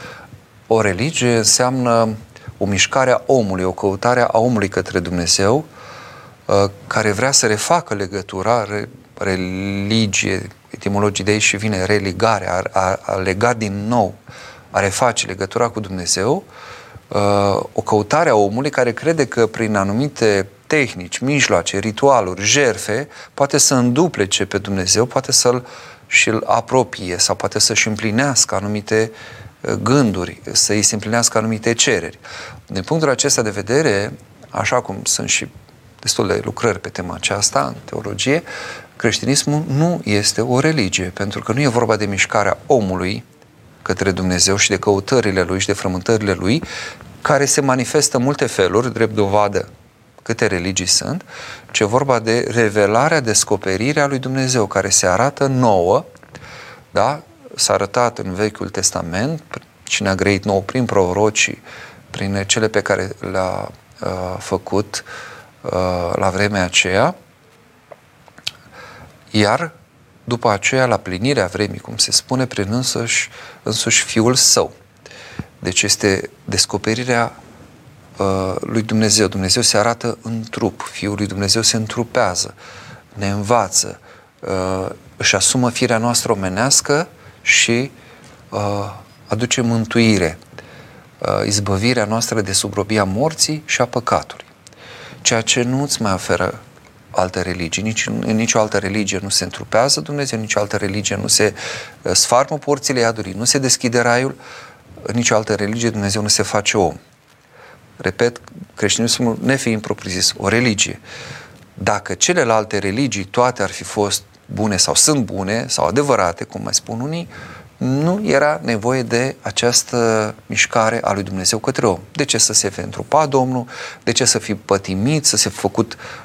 o religie înseamnă o mișcare a omului, o căutare a omului către Dumnezeu, uh, care vrea să refacă legătura, religie, etimologii de aici și vine religare, a, a, a lega din nou, a reface legătura cu Dumnezeu, uh, o căutare a omului care crede că prin anumite tehnici, mijloace, ritualuri, jerfe, poate să înduplece pe Dumnezeu, poate să-l și-l apropie sau poate să-și împlinească anumite uh, gânduri, să-i se împlinească anumite cereri. Din punctul acesta de vedere, așa cum sunt și destul de lucrări pe tema aceasta în teologie, creștinismul nu este o religie, pentru că nu e vorba de mișcarea omului către Dumnezeu și de căutările lui și de frământările lui, care se manifestă în multe feluri, drept dovadă câte religii sunt, ci e vorba de revelarea, descoperirea lui Dumnezeu, care se arată nouă, da? s-a arătat în Vechiul Testament, cine a grăit nou prin prorocii, prin cele pe care le-a uh, făcut uh, la vremea aceea, iar după aceea, la plinirea vremii, cum se spune, prin însuși, însuși Fiul Său. Deci este descoperirea uh, lui Dumnezeu. Dumnezeu se arată în trup. Fiul lui Dumnezeu se întrupează, ne învață, uh, își asumă firea noastră omenească și uh, aduce mântuire, uh, izbăvirea noastră de subrobia morții și a păcatului. Ceea ce nu îți mai oferă alte religii. Nici, în nicio altă religie nu se întrupează Dumnezeu, în nicio altă religie nu se uh, sfarmă porțile iadului, nu se deschide raiul, în nicio altă religie Dumnezeu nu se face om. Repet, creștinismul nefiind propriu-zis o religie. Dacă celelalte religii toate ar fi fost bune sau sunt bune sau adevărate, cum mai spun unii, nu era nevoie de această mișcare a lui Dumnezeu către om. De ce să se fi întrupat Domnul? De ce să fi pătimit, să se fi făcut uh,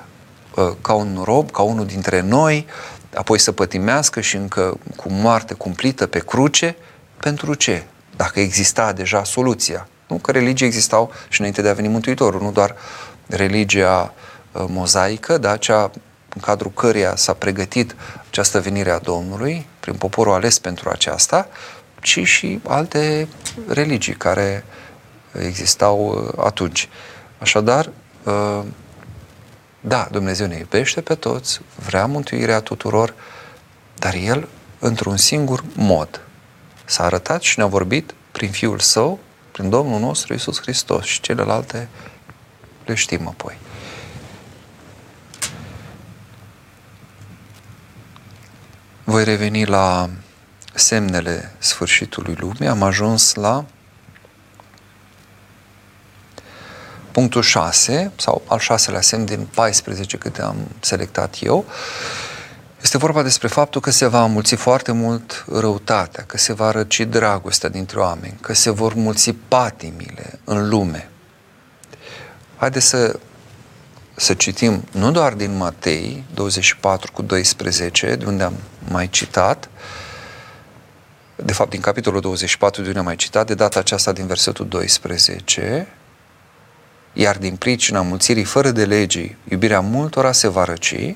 ca un rob, ca unul dintre noi, apoi să pătimească și încă cu moarte cumplită pe cruce? Pentru ce? Dacă exista deja soluția. Nu că religii existau și înainte de a veni Mântuitorul, nu doar religia uh, mozaică, dar cea în cadrul căreia s-a pregătit această venire a Domnului, prin poporul ales pentru aceasta, ci și alte religii care existau uh, atunci. Așadar, uh, da, Dumnezeu ne iubește pe toți, vrea mântuirea tuturor, dar El într-un singur mod. S-a arătat și ne-a vorbit prin Fiul Său, prin Domnul nostru Isus Hristos și celelalte le știm apoi. Voi reveni la semnele sfârșitului lumii. Am ajuns la punctul 6, sau al șaselea semn din 14 câte am selectat eu, este vorba despre faptul că se va mulți foarte mult răutatea, că se va răci dragostea dintre oameni, că se vor mulți patimile în lume. Haideți să, să citim nu doar din Matei 24 cu 12, de unde am mai citat, de fapt din capitolul 24 de unde am mai citat, de data aceasta din versetul 12, iar din pricina mulțirii fără de legii, iubirea multora se va răci,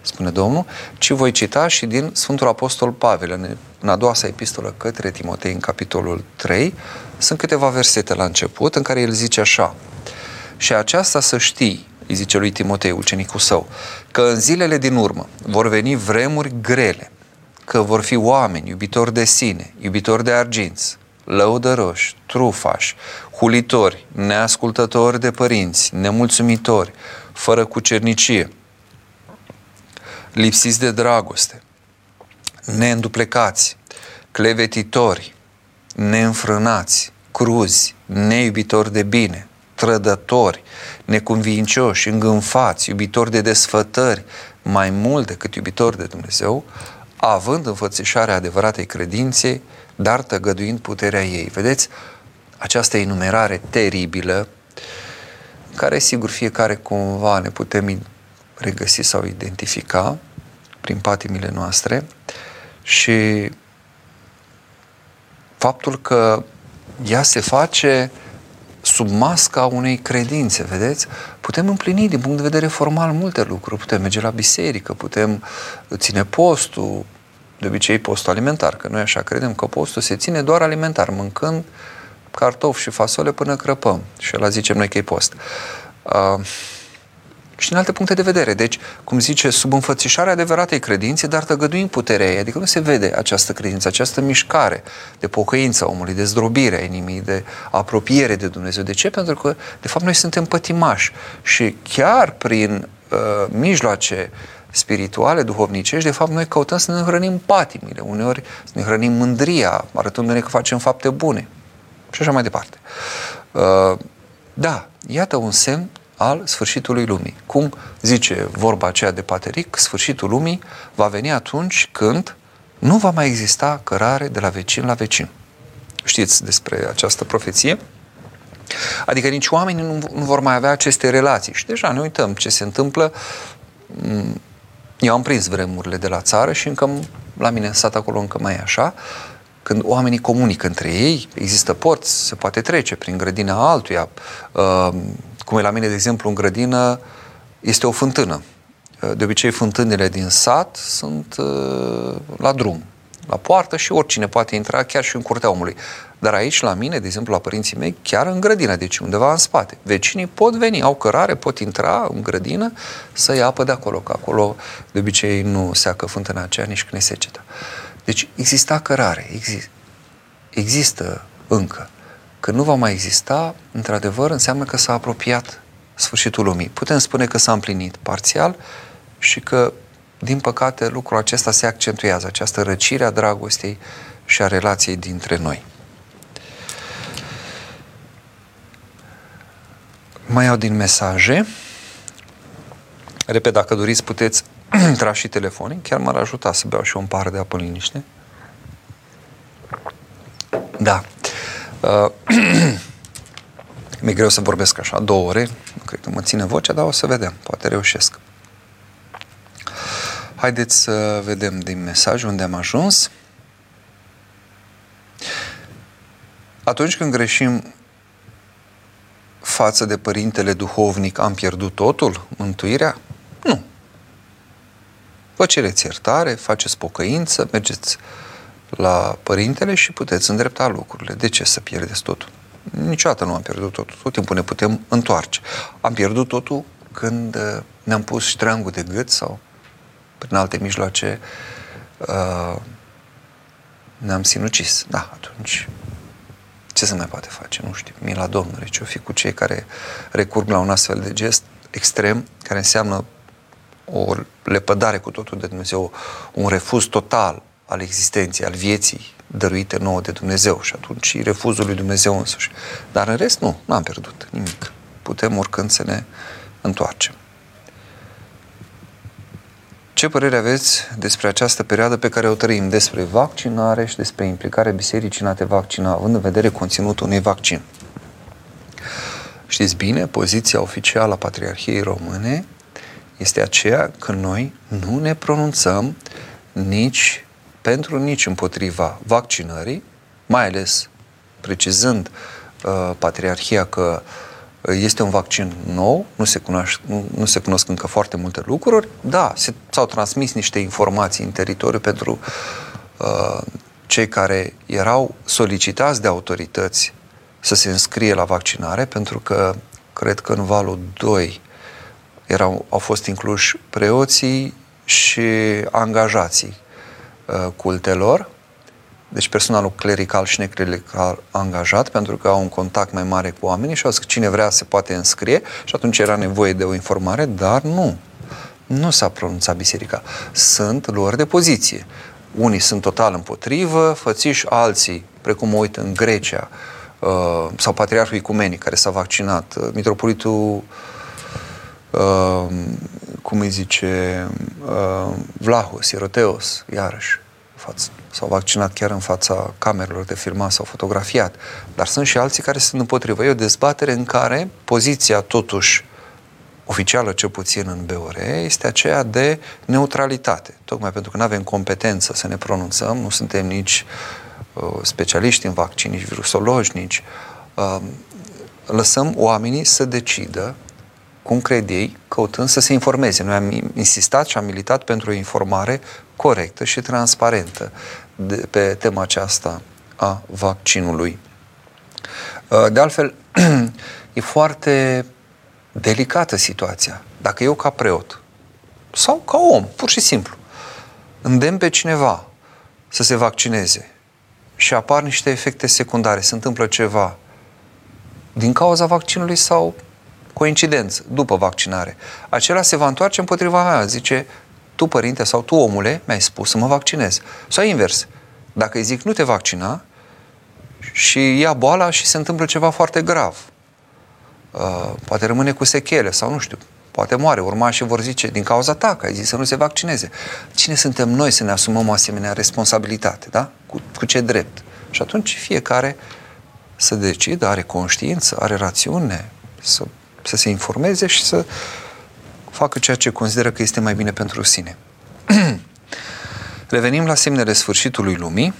spune Domnul, ci voi cita și din Sfântul Apostol Pavel, în a doua sa epistolă către Timotei, în capitolul 3, sunt câteva versete la început în care el zice așa, și aceasta să știi, îi zice lui Timotei, ucenicul său, că în zilele din urmă vor veni vremuri grele, că vor fi oameni iubitori de sine, iubitori de arginți, lăudăroși, trufași, hulitori, neascultători de părinți, nemulțumitori, fără cucernicie, lipsiți de dragoste, neînduplecați, clevetitori, neînfrânați, cruzi, neiubitori de bine, trădători, neconvincioși, îngânfați, iubitori de desfătări, mai mult decât iubitori de Dumnezeu, având înfățișarea adevăratei credinței, dar tăgăduind puterea ei. Vedeți, această enumerare teribilă, care sigur fiecare cumva ne putem regăsi sau identifica prin patimile noastre și faptul că ea se face sub masca unei credințe, vedeți? Putem împlini din punct de vedere formal multe lucruri, putem merge la biserică, putem ține postul, de obicei postul alimentar, că noi așa credem că postul se ține doar alimentar, mâncând cartofi și fasole până crăpăm și la zicem noi că e post. Uh, și din alte puncte de vedere. Deci, cum zice, sub înfățișarea adevăratei credințe, dar tăgăduind puterea ei, adică nu se vede această credință, această mișcare de pocăință a omului, de zdrobire a inimii, de apropiere de Dumnezeu. De ce? Pentru că, de fapt, noi suntem pătimași și chiar prin uh, mijloace spirituale, duhovnicești, de fapt, noi căutăm să ne hrănim patimile, uneori să ne hrănim mândria, arătându-ne că facem fapte bune și așa mai departe. Uh, da, iată un semn al sfârșitului lumii. Cum zice vorba aceea de Pateric, sfârșitul lumii va veni atunci când nu va mai exista cărare de la vecin la vecin. Știți despre această profeție? Adică nici oamenii nu, nu vor mai avea aceste relații. Și deja ne uităm ce se întâmplă. Mm, eu am prins vremurile de la țară și încă la mine în sat acolo încă mai e așa. Când oamenii comunică între ei, există porți, se poate trece prin grădina altuia, uh, cum e la mine, de exemplu, în grădină, este o fântână. De obicei, fântânile din sat sunt uh, la drum, la poartă și oricine poate intra, chiar și în curtea omului. Dar aici, la mine, de exemplu, la părinții mei, chiar în grădină, deci undeva în spate. Vecinii pot veni, au cărare, pot intra în grădină să ia apă de acolo, că acolo de obicei nu seacă fântâna aceea nici când e seceta. Deci exista cărare, exist, există încă. Când nu va mai exista, într-adevăr, înseamnă că s-a apropiat sfârșitul lumii. Putem spune că s-a împlinit parțial și că, din păcate, lucrul acesta se accentuează, această răcire a dragostei și a relației dintre noi. Mai iau din mesaje. Repet, dacă doriți, puteți (clears throat) intra și telefonii. Chiar m-ar ajuta să beau și un par de apă în liniște. Da. Uh, (clears throat) mi-e greu să vorbesc așa două ore, nu cred că mă ține vocea, dar o să vedem, poate reușesc. Haideți să vedem din mesaj unde am ajuns. Atunci când greșim față de părintele duhovnic, am pierdut totul, mântuirea? Nu. Vă cereți iertare, faceți pocăință, mergeți la părintele și puteți îndrepta lucrurile. De ce să pierdeți totul? Niciodată nu am pierdut totul. Tot timpul ne putem întoarce. Am pierdut totul când uh, ne-am pus ștreangul de gât sau prin alte mijloace uh, ne-am sinucis. Da, atunci ce se mai poate face? Nu știu. Mila Domnului, ce-o fi cu cei care recurg la un astfel de gest extrem, care înseamnă o lepădare cu totul de Dumnezeu, un refuz total al existenței, al vieții dăruite nouă de Dumnezeu și atunci și refuzul lui Dumnezeu însuși. Dar în rest nu, nu am pierdut nimic. putem oricând să ne întoarcem. Ce părere aveți despre această perioadă pe care o trăim, despre vaccinare și despre implicarea bisericii în a te vaccina, având în vedere conținutul unui vaccin? Știți bine, poziția oficială a Patriarhiei Române este aceea că noi nu ne pronunțăm nici pentru, nici împotriva vaccinării, mai ales precizând uh, Patriarhia că este un vaccin nou, nu se, cunoaște, nu, nu se cunosc încă foarte multe lucruri. Da, se, s-au transmis niște informații în teritoriu pentru uh, cei care erau solicitați de autorități să se înscrie la vaccinare, pentru că cred că în valul 2 erau, au fost incluși preoții și angajații uh, cultelor, deci personalul clerical și neclerical angajat, pentru că au un contact mai mare cu oamenii și au zis că cine vrea se poate înscrie și atunci era nevoie de o informare, dar nu. Nu s-a pronunțat biserica. Sunt luări de poziție. Unii sunt total împotrivă, fățiși alții, precum mă uit în Grecia, uh, sau Patriarhul Ecumenic, care s-a vaccinat, uh, Mitropolitul Uh, cum îi zice, uh, Vlahos, Ieroteos, iarăși, față, s-au vaccinat chiar în fața camerelor de filmat, s-au fotografiat. Dar sunt și alții care sunt împotrivă. E o dezbatere în care poziția totuși oficială, cel puțin în BOR, este aceea de neutralitate. Tocmai pentru că nu avem competență să ne pronunțăm, nu suntem nici uh, specialiști în vaccin, nici virusologi, nici... Uh, lăsăm oamenii să decidă cum cred ei, căutând să se informeze. Noi am insistat și am militat pentru o informare corectă și transparentă de, pe tema aceasta a vaccinului. Uh, de altfel, (clears throat) e foarte delicată situația. Dacă eu ca preot sau ca om, pur și simplu, îndemn pe cineva să se vaccineze și apar niște efecte secundare, se întâmplă ceva din cauza vaccinului sau coincidență, după vaccinare, acela se va întoarce împotriva mea. Zice, tu, părinte, sau tu, omule, mi-ai spus să mă vaccinez. Sau invers. Dacă îi zic, nu te vaccina, și ia boala și se întâmplă ceva foarte grav. Uh, poate rămâne cu sechele sau nu știu, poate moare. Urmașii vor zice, din cauza ta, că ai zis să nu se vaccineze. Cine suntem noi să ne asumăm o asemenea responsabilitate, da? Cu, cu ce drept? Și atunci fiecare să decidă, are conștiință, are rațiune, să să se informeze și să facă ceea ce consideră că este mai bine pentru sine. (clears throat) Revenim la semnele sfârșitului lumii.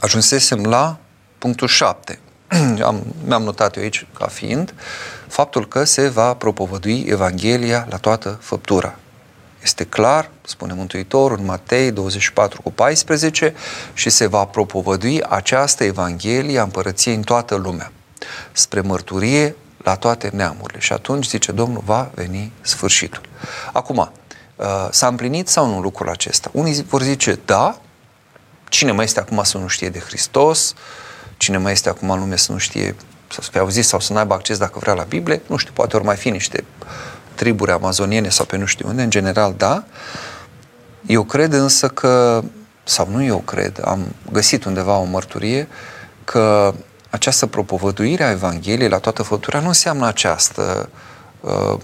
Ajunsesem la punctul 7. (clears throat) Am, mi-am notat eu aici ca fiind faptul că se va propovădui Evanghelia la toată făptura. Este clar, spune Mântuitorul în Matei 24 cu 14, și se va propovădui această Evanghelie a împărăției în toată lumea, spre mărturie la toate neamurile. Și atunci, zice Domnul, va veni sfârșitul. Acum, uh, s-a împlinit sau nu lucrul acesta? Unii vor zice, da, cine mai este acum să nu știe de Hristos, cine mai este acum în lume să nu știe, să fie auzit sau să nu aibă acces dacă vrea la Biblie, nu știu, poate ori mai fi niște triburi amazoniene sau pe nu știu unde, în general, da. Eu cred însă că, sau nu eu cred, am găsit undeva o mărturie că această propovăduire a Evangheliei la toată făptura nu înseamnă această uh,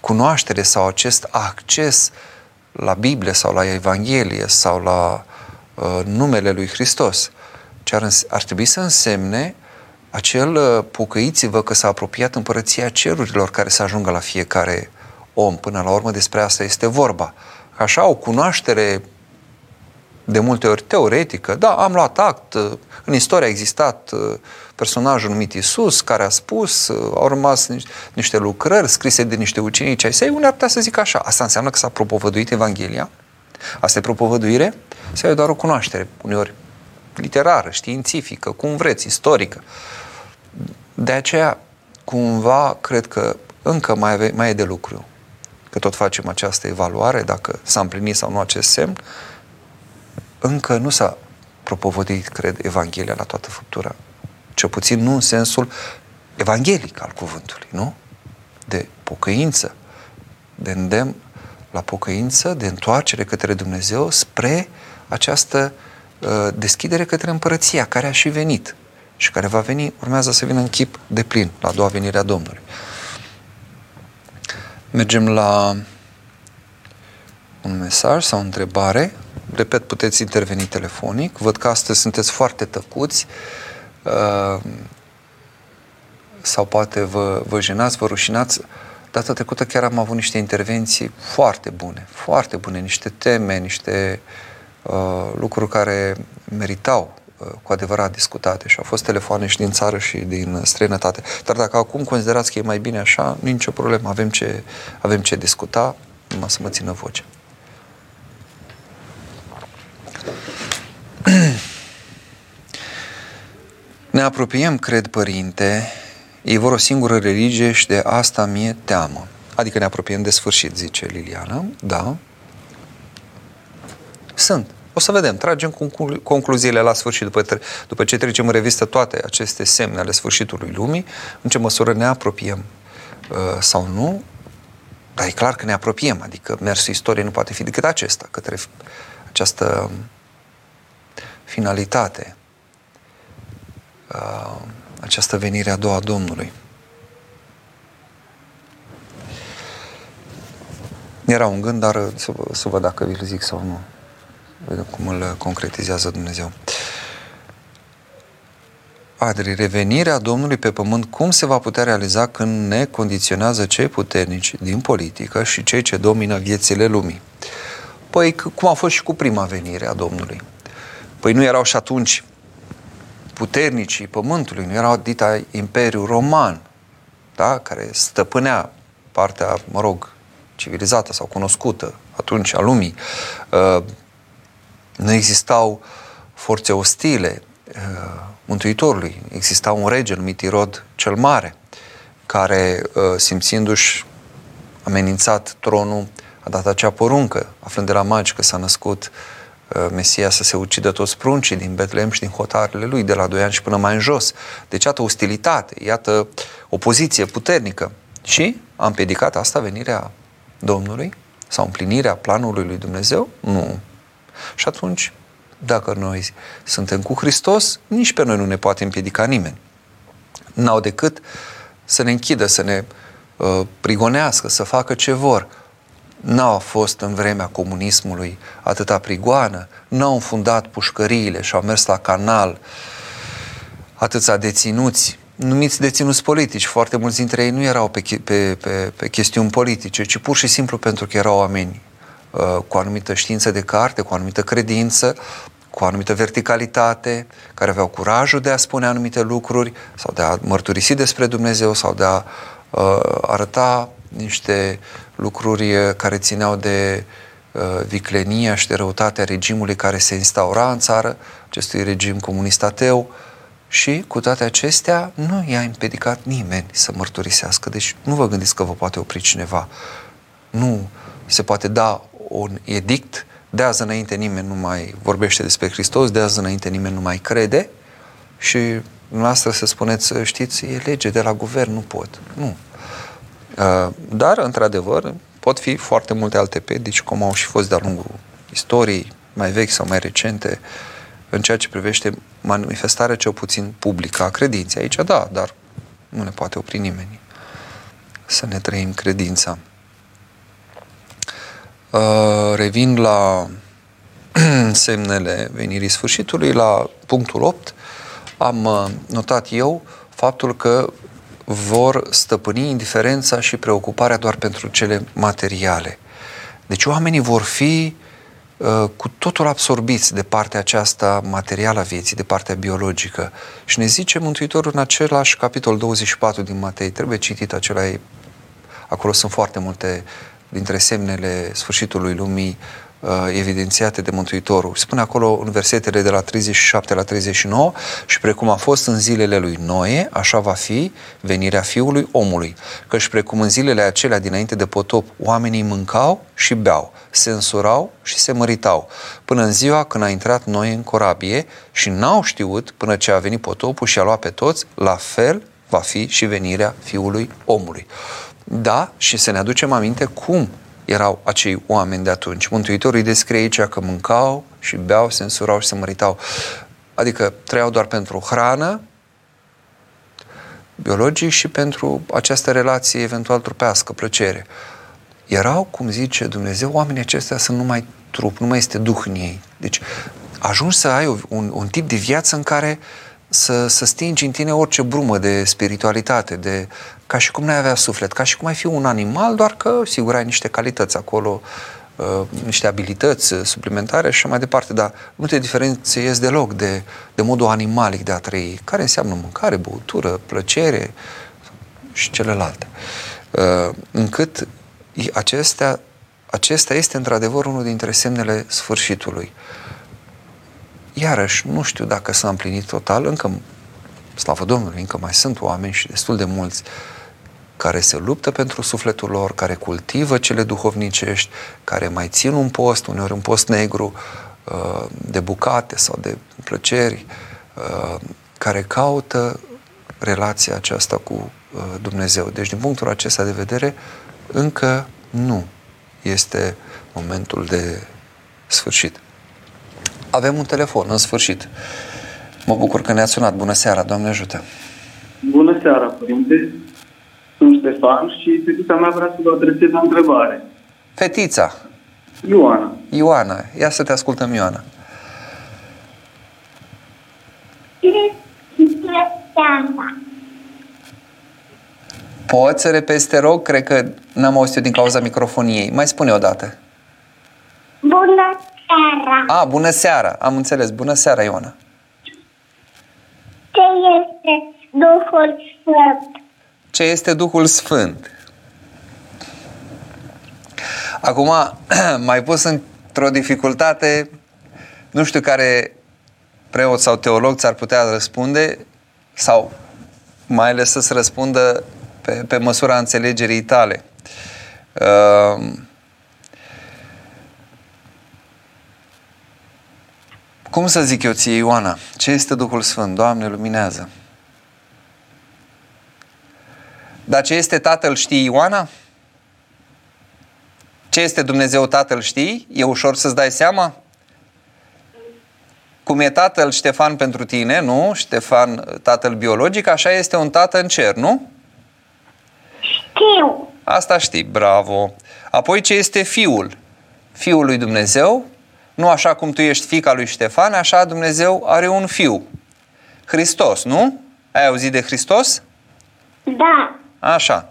cunoaștere sau acest acces la Biblie sau la Evanghelie sau la uh, numele lui Hristos, ci ar, ar trebui să însemne acel uh, pocăiți-vă că s-a apropiat împărăția cerurilor care să ajungă la fiecare om. Până la urmă despre asta este vorba. Așa, o cunoaștere de multe ori teoretică, da, am luat act, în istorie a existat uh, personajul numit Isus, care a spus, uh, au rămas niște lucrări scrise de niște ucenici ai săi, unii ar putea să zic așa, asta înseamnă că s-a propovăduit Evanghelia? Asta e propovăduire? Sau e doar o cunoaștere, uneori literară, științifică, cum vreți, istorică? De aceea, cumva, cred că încă mai, ave, mai e de lucru. Că tot facem această evaluare, dacă s-a împlinit sau nu acest semn, încă nu s-a propovăduit, cred, Evanghelia la toată făptura. Cel puțin nu în sensul evanghelic al cuvântului, nu? De pocăință, de îndemn la pocăință, de întoarcere către Dumnezeu spre această uh, deschidere către împărăția care a și venit. și care va veni, urmează să vină în chip de plin la a doua venire a Domnului. Mergem la un mesaj sau o întrebare. Repet, puteți interveni telefonic. Văd că astăzi sunteți foarte tăcuți uh, sau poate vă, vă jenați, vă rușinați. Data trecută chiar am avut niște intervenții foarte bune, foarte bune, niște teme, niște uh, lucruri care meritau uh, cu adevărat discutate și au fost telefoane și din țară și din străinătate. Dar dacă acum considerați că e mai bine așa, nicio problemă, avem ce, avem ce discuta, numai să mă țină vocea. Ne apropiem, cred, părinte, ei vor o singură religie și de asta mie teamă. Adică ne apropiem de sfârșit, zice Liliana. Da. Sunt. O să vedem, tragem conclu- concluziile la sfârșit, după, tre- după ce trecem în revistă toate aceste semne ale sfârșitului lumii, în ce măsură ne apropiem uh, sau nu, dar e clar că ne apropiem, adică mersul istoriei nu poate fi decât acesta, către această finalitate, uh, această venire a doua Domnului. Era un gând, dar să, să văd dacă vi-l zic sau nu. Vedem cum îl concretizează Dumnezeu. Adri, revenirea Domnului pe pământ, cum se va putea realiza când ne condiționează cei puternici din politică și cei ce domină viețile lumii? Păi, cum a fost și cu prima venire a Domnului. Păi nu erau și atunci puternicii pământului, nu erau dita Imperiul Roman, da? care stăpânea partea, mă rog, civilizată sau cunoscută atunci a lumii. Uh, nu existau forțe ostile uh, Mântuitorului. Exista un rege numit Irod cel Mare, care, uh, simțindu-și amenințat tronul, a dat acea poruncă, aflând de la magi că s-a născut uh, Mesia să se ucidă toți pruncii din Betlehem și din hotarele lui, de la 2 ani și până mai în jos. Deci, iată ostilitate, iată opoziție puternică. Și a împiedicat asta venirea Domnului sau împlinirea planului lui Dumnezeu? Nu. Și atunci, dacă noi suntem cu Hristos, nici pe noi nu ne poate împiedica nimeni. N-au decât să ne închidă, să ne uh, prigonească, să facă ce vor. N-au fost în vremea comunismului atâta prigoană, n-au înfundat pușcăriile și au mers la canal atâția deținuți, numiți deținuți politici. Foarte mulți dintre ei nu erau pe, pe, pe, pe chestiuni politice, ci pur și simplu pentru că erau oameni uh, cu anumită știință de carte, cu anumită credință, cu anumită verticalitate, care aveau curajul de a spune anumite lucruri sau de a mărturisi despre Dumnezeu sau de a uh, arăta niște lucruri care țineau de uh, viclenia și de răutatea regimului care se instaura în țară, acestui regim comunist ateu, și cu toate acestea nu i-a împiedicat nimeni să mărturisească. Deci nu vă gândiți că vă poate opri cineva. Nu se poate da un edict de azi înainte nimeni nu mai vorbește despre Hristos, de azi înainte nimeni nu mai crede și dumneavoastră să spuneți, știți, e lege de la guvern, nu pot. Nu. Uh, dar, într-adevăr, pot fi foarte multe alte pedici, cum au și fost de-a lungul istoriei, mai vechi sau mai recente, în ceea ce privește manifestarea cel puțin publică a credinței. Aici, da, dar nu ne poate opri nimeni să ne trăim credința. Uh, revin la (clears throat) semnele venirii sfârșitului, la punctul 8, am uh, notat eu faptul că vor stăpâni indiferența și preocuparea doar pentru cele materiale. Deci oamenii vor fi uh, cu totul absorbiți de partea aceasta materială a vieții, de partea biologică. Și ne zice Mântuitorul în același capitol 24 din Matei, trebuie citit acela, acolo sunt foarte multe dintre semnele sfârșitului lumii uh, evidențiate de Mântuitorul. Spune acolo în versetele de la 37 la 39 și precum a fost în zilele lui Noe, așa va fi venirea Fiului omului. Căci precum în zilele acelea dinainte de potop, oamenii mâncau și beau, se însurau și se măritau, până în ziua când a intrat Noe în corabie și n-au știut până ce a venit potopul și a luat pe toți, la fel va fi și venirea Fiului omului. Da, și să ne aducem aminte cum erau acei oameni de atunci. Mântuitorul îi descrie aici că mâncau și beau, se însurau și se măritau. Adică trăiau doar pentru hrană, biologic și pentru această relație eventual trupească, plăcere. Erau, cum zice Dumnezeu, oamenii acestea sunt numai trup, nu mai este duh în ei. Deci ajungi să ai un, un tip de viață în care să, să stingi în tine orice brumă de spiritualitate, de ca și cum n-ai avea suflet, ca și cum ai fi un animal, doar că, sigur, ai niște calități acolo, uh, niște abilități suplimentare și așa mai departe, dar nu te diferențiezi deloc de, de modul animalic de a trăi, care înseamnă mâncare, băutură, plăcere și celelalte. Uh, încât acestea, acesta este într-adevăr unul dintre semnele sfârșitului. Iarăși, nu știu dacă s-a împlinit total, încă, slavă Domnului, încă mai sunt oameni și destul de mulți care se luptă pentru sufletul lor, care cultivă cele duhovnicești, care mai țin un post, uneori un post negru, uh, de bucate sau de plăceri, uh, care caută relația aceasta cu uh, Dumnezeu. Deci, din punctul acesta de vedere, încă nu este momentul de sfârșit. Avem un telefon, în sfârșit. Mă bucur că ne-ați sunat. Bună seara, Doamne ajută! Bună seara, Părinte! Sunt Ștefan și fetița mea vrea să vă adresez o întrebare. Fetița? Ioana. Ioana. Ia să te ascultăm, Ioana. Poți să repezi, te rog? Cred că n-am auzit din cauza microfoniei. Mai spune o dată. Bună seara! A, bună seara! Am înțeles. Bună seara, Ioana. Ce este Duhul Sfânt? Ce este Duhul Sfânt? Acum, (clears throat) mai pus într-o dificultate, nu știu care preot sau teolog ți-ar putea răspunde sau mai ales să-ți răspundă pe, pe măsura înțelegerii tale. Uh, cum să zic eu ție, Ioana? Ce este Duhul Sfânt? Doamne, luminează! Dar ce este Tatăl știi, Ioana? Ce este Dumnezeu Tatăl știi? E ușor să-ți dai seama? Cum e tatăl Ștefan pentru tine, nu? Ștefan, tatăl biologic, așa este un tată în cer, nu? Știu. Asta știi, bravo. Apoi ce este fiul? Fiul lui Dumnezeu, nu așa cum tu ești fica lui Ștefan, așa Dumnezeu are un fiu. Hristos, nu? Ai auzit de Hristos? Da. Așa.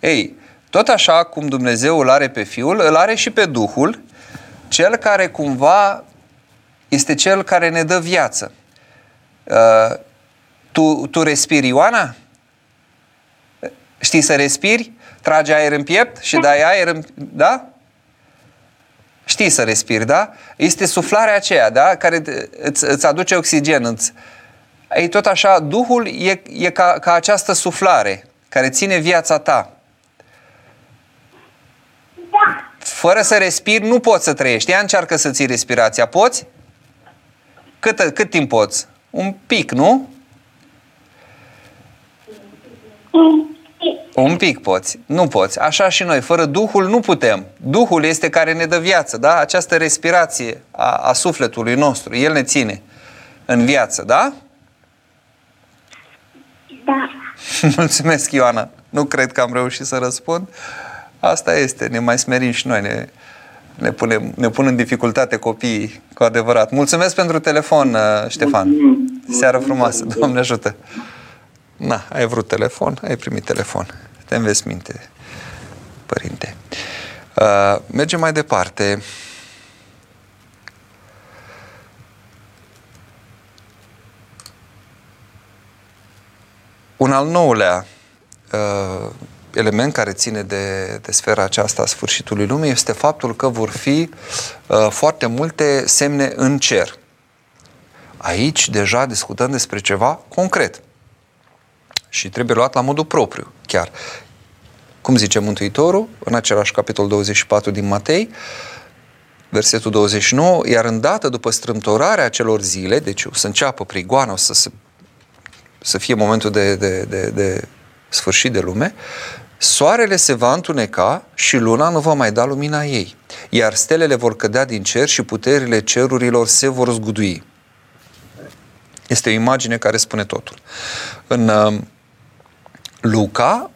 Ei, tot așa cum Dumnezeu îl are pe Fiul, îl are și pe Duhul, cel care cumva este cel care ne dă viață. Uh, tu, tu respiri, Ioana? Știi să respiri? Tragi aer în piept și dai aer în... Da? Știi să respiri, da? Este suflarea aceea, da? Care îți, îți aduce oxigen. Îți... Ei, tot așa, Duhul e, e ca, ca această suflare care ține viața ta. Da. Fără să respiri, nu poți să trăiești. Ea încearcă să ții respirația. Poți? Cât, cât timp poți? Un pic, nu? Un pic poți. Nu poți. Așa și noi. Fără Duhul nu putem. Duhul este care ne dă viață, da? Această respirație a, a sufletului nostru. El ne ține în viață, da? Da. (laughs) Mulțumesc, Ioana. Nu cred că am reușit să răspund. Asta este, ne mai smerim și noi, ne, ne, punem, ne pun în dificultate copiii, cu adevărat. Mulțumesc pentru telefon, uh, Ștefan. Seară frumoasă, Doamne ajută. Na, ai vrut telefon, ai primit telefon. Te înveți minte, părinte. Uh, mergem mai departe. Un al nouălea uh, element care ține de, de sfera aceasta a sfârșitului lumii este faptul că vor fi uh, foarte multe semne în cer. Aici deja discutăm despre ceva concret și trebuie luat la modul propriu, chiar. Cum zice Mântuitorul, în același capitol 24 din Matei, versetul 29, iar îndată după strâmtorarea celor zile, deci o să înceapă prigoana, o să, se, să fie momentul de, de, de, de sfârșit de lume, soarele se va întuneca și luna nu va mai da lumina ei, iar stelele vor cădea din cer și puterile cerurilor se vor zgudui. Este o imagine care spune totul. În uh, Luca,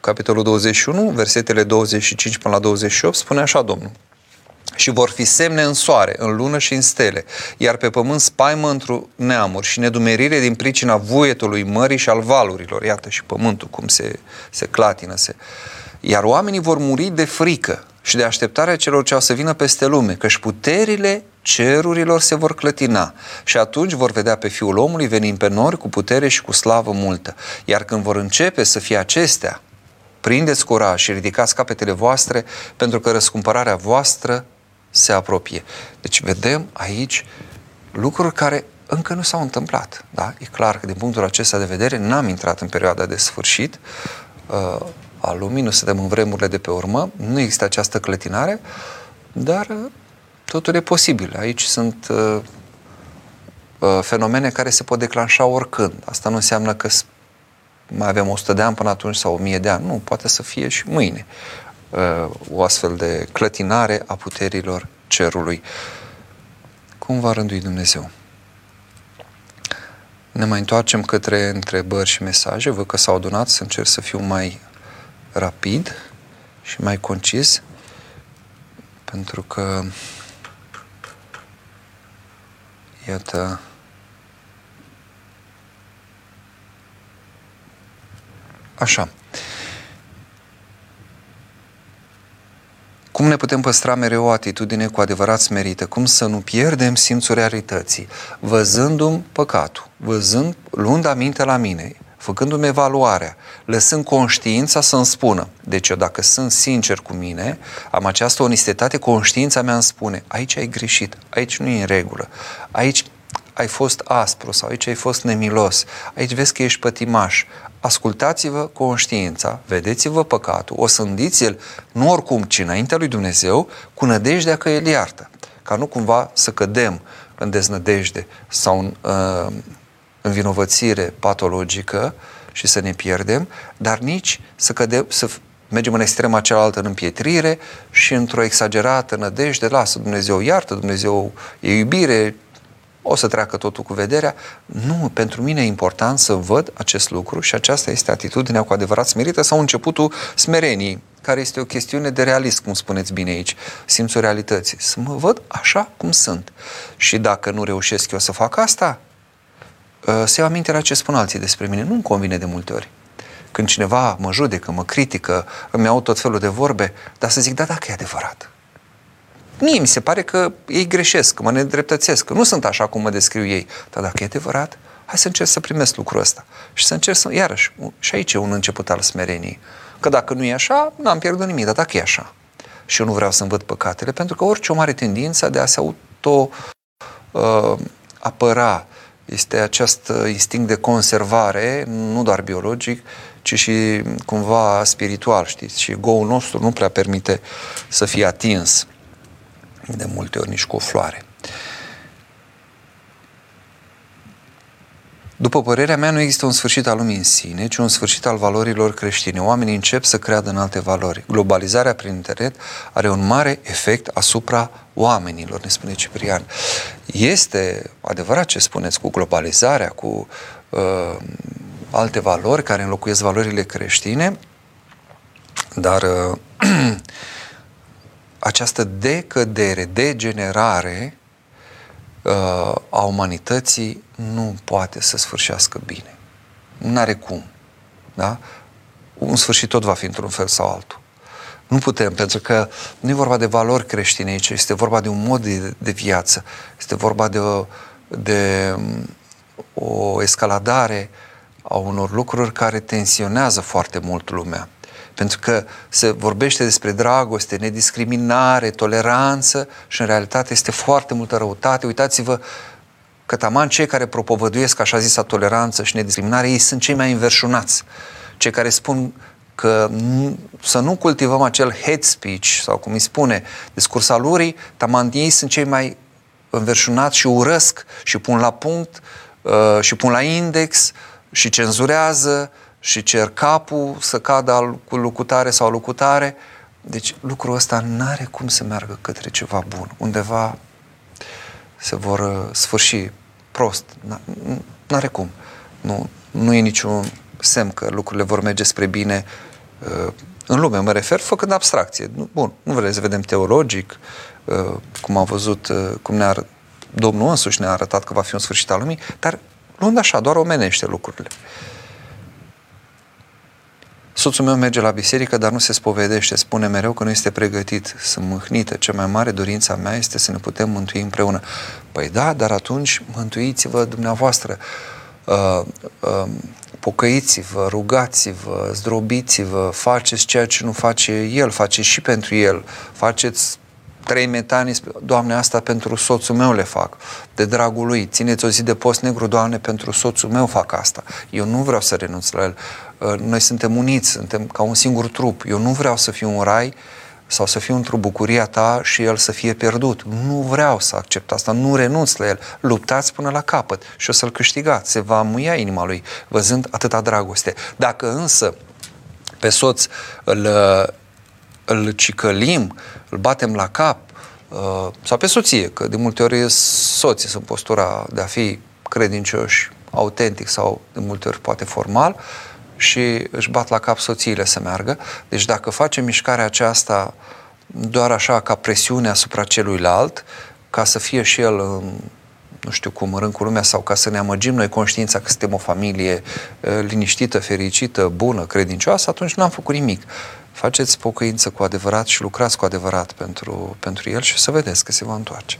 capitolul 21, versetele 25 până la 28, spune așa Domnul. Și vor fi semne în soare, în lună și în stele, iar pe pământ spaimă într-o neamuri și nedumerire din pricina vuietului mării și al valurilor. Iată și pământul cum se, se clatină. Se... Iar oamenii vor muri de frică și de așteptarea celor ce au să vină peste lume, căci puterile cerurilor se vor clătina și atunci vor vedea pe Fiul omului venind pe nori cu putere și cu slavă multă. Iar când vor începe să fie acestea, prindeți curaj și ridicați capetele voastre, pentru că răscumpărarea voastră se apropie. Deci vedem aici lucruri care încă nu s-au întâmplat. Da? E clar că din punctul acesta de vedere n-am intrat în perioada de sfârșit uh, a lumii, nu suntem în vremurile de pe urmă, nu există această clătinare, dar uh, totul e posibil. Aici sunt uh, uh, fenomene care se pot declanșa oricând. Asta nu înseamnă că mai avem 100 de ani până atunci sau 1000 de ani. Nu, poate să fie și mâine uh, o astfel de clătinare a puterilor cerului. Cum va rândui Dumnezeu? Ne mai întoarcem către întrebări și mesaje. Văd că s-au adunat să încerc să fiu mai rapid și mai concis, pentru că, iată, așa. Cum ne putem păstra mereu o atitudine cu adevărat smerită? Cum să nu pierdem simțul realității? Văzându-mi păcatul, văzând, luând aminte la mine, făcându-mi evaluarea, lăsând conștiința să-mi spună. Deci eu dacă sunt sincer cu mine, am această onestitate, conștiința mea îmi spune, aici ai greșit, aici nu e în regulă, aici ai fost aspru sau aici ai fost nemilos, aici vezi că ești pătimaș. Ascultați-vă conștiința, vedeți-vă păcatul, o sândiți-l, nu oricum, ci înaintea lui Dumnezeu, cu nădejdea că El iartă. Ca nu cumva să cădem în deznădejde sau în uh, învinovățire patologică și să ne pierdem, dar nici să, cădem, să mergem în extrema cealaltă în împietrire și într-o exagerată nădejde, lasă Dumnezeu iartă, Dumnezeu e iubire, o să treacă totul cu vederea. Nu, pentru mine e important să văd acest lucru și aceasta este atitudinea cu adevărat smerită sau începutul smerenii, care este o chestiune de realist, cum spuneți bine aici, simțul realității. Să mă văd așa cum sunt. Și dacă nu reușesc eu să fac asta, Uh, să iau aminte la ce spun alții despre mine. Nu-mi convine de multe ori. Când cineva mă judecă, mă critică, îmi iau tot felul de vorbe, dar să zic, da, dacă e adevărat. Mie mi se pare că ei greșesc, că mă nedreptățesc, că nu sunt așa cum mă descriu ei. Dar dacă e adevărat, hai să încerc să primesc lucrul ăsta. Și să încerc să, iarăși, și aici e un început al smereniei. Că dacă nu e așa, n-am pierdut nimic, dar dacă e așa. Și eu nu vreau să-mi văd păcatele, pentru că orice om are tendința de a se auto uh, apăra este acest instinct de conservare, nu doar biologic, ci și cumva spiritual, știți? Și ego nostru nu prea permite să fie atins de multe ori nici cu o floare. După părerea mea, nu există un sfârșit al lumii în sine, ci un sfârșit al valorilor creștine. Oamenii încep să creadă în alte valori. Globalizarea prin internet are un mare efect asupra oamenilor, ne spune Ciprian. Este adevărat ce spuneți cu globalizarea, cu uh, alte valori care înlocuiesc valorile creștine, dar uh, (clears throat) această decădere, degenerare uh, a umanității nu poate să sfârșească bine. Nu are cum. Da? Un sfârșit tot va fi într-un fel sau altul. Nu putem, pentru că nu e vorba de valori creștine aici, este vorba de un mod de, de viață, este vorba de o, de um, o escaladare a unor lucruri care tensionează foarte mult lumea. Pentru că se vorbește despre dragoste, nediscriminare, toleranță și în realitate este foarte multă răutate. Uitați-vă că taman cei care propovăduiesc așa zisa toleranță și nediscriminare, ei sunt cei mai înverșunați. Cei care spun că să nu cultivăm acel hate speech, sau cum îi spune, discursalurii, taman ei sunt cei mai înverșunați și urăsc și pun la punct uh, și pun la index și cenzurează și cer capul să cadă cu lucutare sau lucutare. Deci lucrul ăsta nu are cum să meargă către ceva bun. Undeva se vor uh, sfârși prost. Nu are cum. Nu, nu e niciun semn că lucrurile vor merge spre bine uh, în lume, mă refer, făcând abstracție. Bun, nu vreți să vedem teologic, uh, cum a văzut, uh, cum ne-a Domnul însuși ne-a arătat că va fi un sfârșit al lumii, dar luând așa, doar omenește lucrurile. Soțul meu merge la biserică, dar nu se spovedește. Spune mereu că nu este pregătit. Sunt mâhnită. Cea mai mare dorința mea este să ne putem mântui împreună. Păi da, dar atunci mântuiți-vă dumneavoastră. Uh, uh, pocăiți-vă, rugați-vă, zdrobiți-vă, faceți ceea ce nu face El, faceți și pentru El, faceți trei metani, Doamne, asta pentru soțul meu le fac, de dragul lui. Țineți o zi de post negru, Doamne, pentru soțul meu fac asta. Eu nu vreau să renunț la el. Uh, noi suntem uniți, suntem ca un singur trup. Eu nu vreau să fiu un rai sau să fiu într-o bucuria ta și el să fie pierdut. Nu vreau să accept asta, nu renunț la el. Luptați până la capăt și o să-l câștigați. Se va muia inima lui văzând atâta dragoste. Dacă însă pe soț îl, îl cicălim, îl batem la cap, uh, sau pe soție, că de multe ori soții sunt postura de a fi credincioși, autentic sau de multe ori poate formal, și își bat la cap soțiile să meargă. Deci dacă facem mișcarea aceasta doar așa ca presiune asupra celuilalt, ca să fie și el nu știu cum, în cu lumea sau ca să ne amăgim noi conștiința că suntem o familie uh, liniștită, fericită, bună, credincioasă, atunci n-am făcut nimic faceți pocăință cu adevărat și lucrați cu adevărat pentru, pentru el și să vedeți că se va întoarce.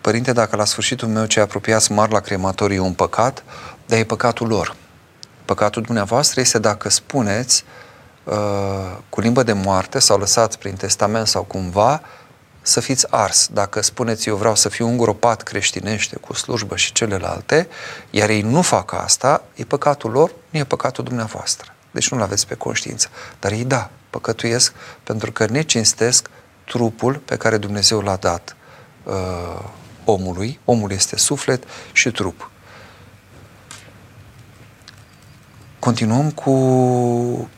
Părinte, dacă la sfârșitul meu cei apropiați mar la crematoriu e un păcat, dar e păcatul lor. Păcatul dumneavoastră este dacă spuneți uh, cu limbă de moarte sau lăsați prin testament sau cumva să fiți ars. Dacă spuneți eu vreau să fiu îngropat creștinește cu slujbă și celelalte, iar ei nu fac asta, e păcatul lor, nu e păcatul dumneavoastră. Deci nu-l aveți pe conștiință. Dar ei da, păcătuiesc pentru că ne cinstesc trupul pe care Dumnezeu l-a dat uh, omului. Omul este suflet și trup. Continuăm cu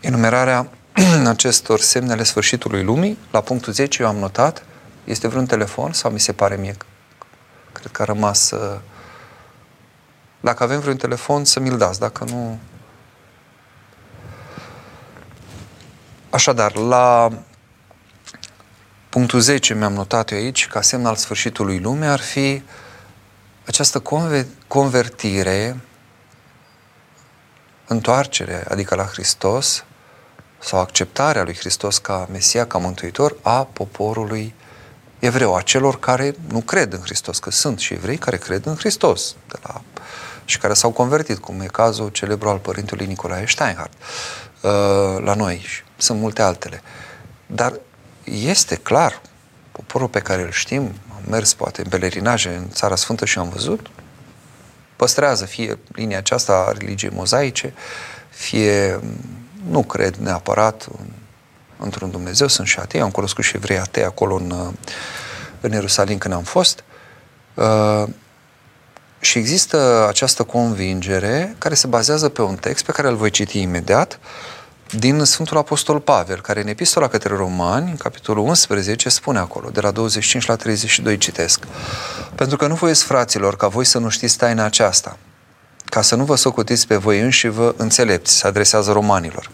enumerarea (clears throat) acestor semne ale sfârșitului lumii, la punctul 10 eu am notat, este vreun telefon sau mi se pare mie? Cred că a rămas... Uh, dacă avem vreun telefon, să mi-l dați, dacă nu... Așadar, la punctul 10 mi-am notat eu aici, ca semn al sfârșitului lumii, ar fi această convertire, întoarcere, adică la Hristos, sau acceptarea lui Hristos ca Mesia, ca Mântuitor a poporului evreu, a celor care nu cred în Hristos, că sunt și evrei care cred în Hristos de la, și care s-au convertit, cum e cazul celebru al părintelui Nicolae Steinhardt uh, la noi și sunt multe altele. Dar este clar, poporul pe care îl știm, am mers poate în pelerinaje în Țara Sfântă și am văzut, păstrează fie linia aceasta a religiei mozaice, fie nu cred neapărat în, într-un Dumnezeu, sunt și atei, am cunoscut și evrei atei acolo în, în Ierusalim când am fost. Uh, și există această convingere care se bazează pe un text pe care îl voi citi imediat din Sfântul Apostol Pavel, care în Epistola către Romani, în capitolul 11, spune acolo, de la 25 la 32 citesc. Pentru că nu voiesc, fraților, ca voi să nu știți taina aceasta, ca să nu vă socotiți pe voi înși vă înțelepți, se adresează romanilor.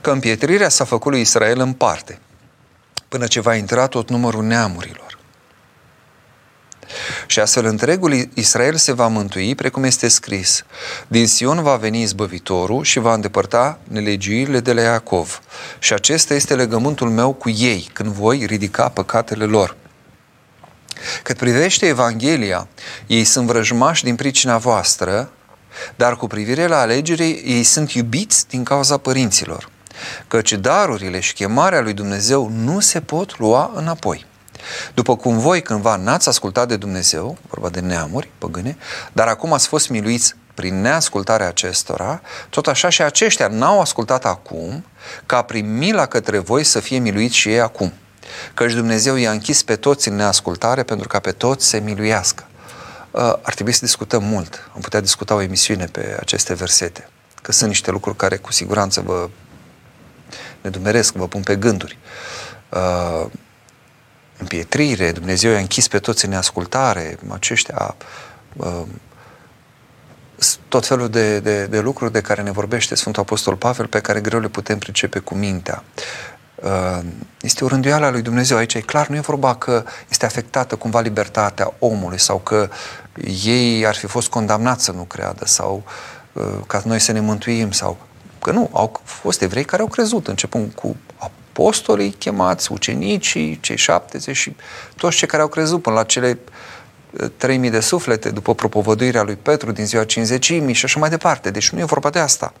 Că împietrirea s-a făcut lui Israel în parte, până ce va intra tot numărul neamurilor. Și astfel întregul Israel se va mântui, precum este scris. Din Sion va veni izbăvitorul și va îndepărta nelegiuirile de la Iacov. Și acesta este legământul meu cu ei, când voi ridica păcatele lor. Cât privește Evanghelia, ei sunt vrăjmași din pricina voastră, dar cu privire la alegere, ei sunt iubiți din cauza părinților, căci darurile și chemarea lui Dumnezeu nu se pot lua înapoi. După cum voi cândva n-ați ascultat de Dumnezeu, vorba de neamuri păgâne, dar acum ați fost miluiți prin neascultarea acestora, tot așa și aceștia n-au ascultat acum, ca prin mila către voi să fie miluiți și ei acum căci Dumnezeu i-a închis pe toți în neascultare pentru ca pe toți să miluiască. Uh, ar trebui să discutăm mult. Am putea discuta o emisiune pe aceste versete, că sunt niște lucruri care cu siguranță vă nedumeresc, vă pun pe gânduri. Uh, împietrire, Dumnezeu i-a închis pe toți în neascultare, aceștia uh, tot felul de, de, de lucruri de care ne vorbește Sfântul Apostol Pavel, pe care greu le putem pricepe cu mintea. Uh, este o rânduială a lui Dumnezeu. Aici e clar, nu e vorba că este afectată cumva libertatea omului sau că ei ar fi fost condamnați să nu creadă sau uh, ca noi să ne mântuim sau că nu, au fost evrei care au crezut, începând cu apostolii chemați, ucenicii, cei 70 și toți cei care au crezut până la cele 3000 de suflete după propovăduirea lui Petru din ziua 50 și așa mai departe. Deci nu e vorba de asta.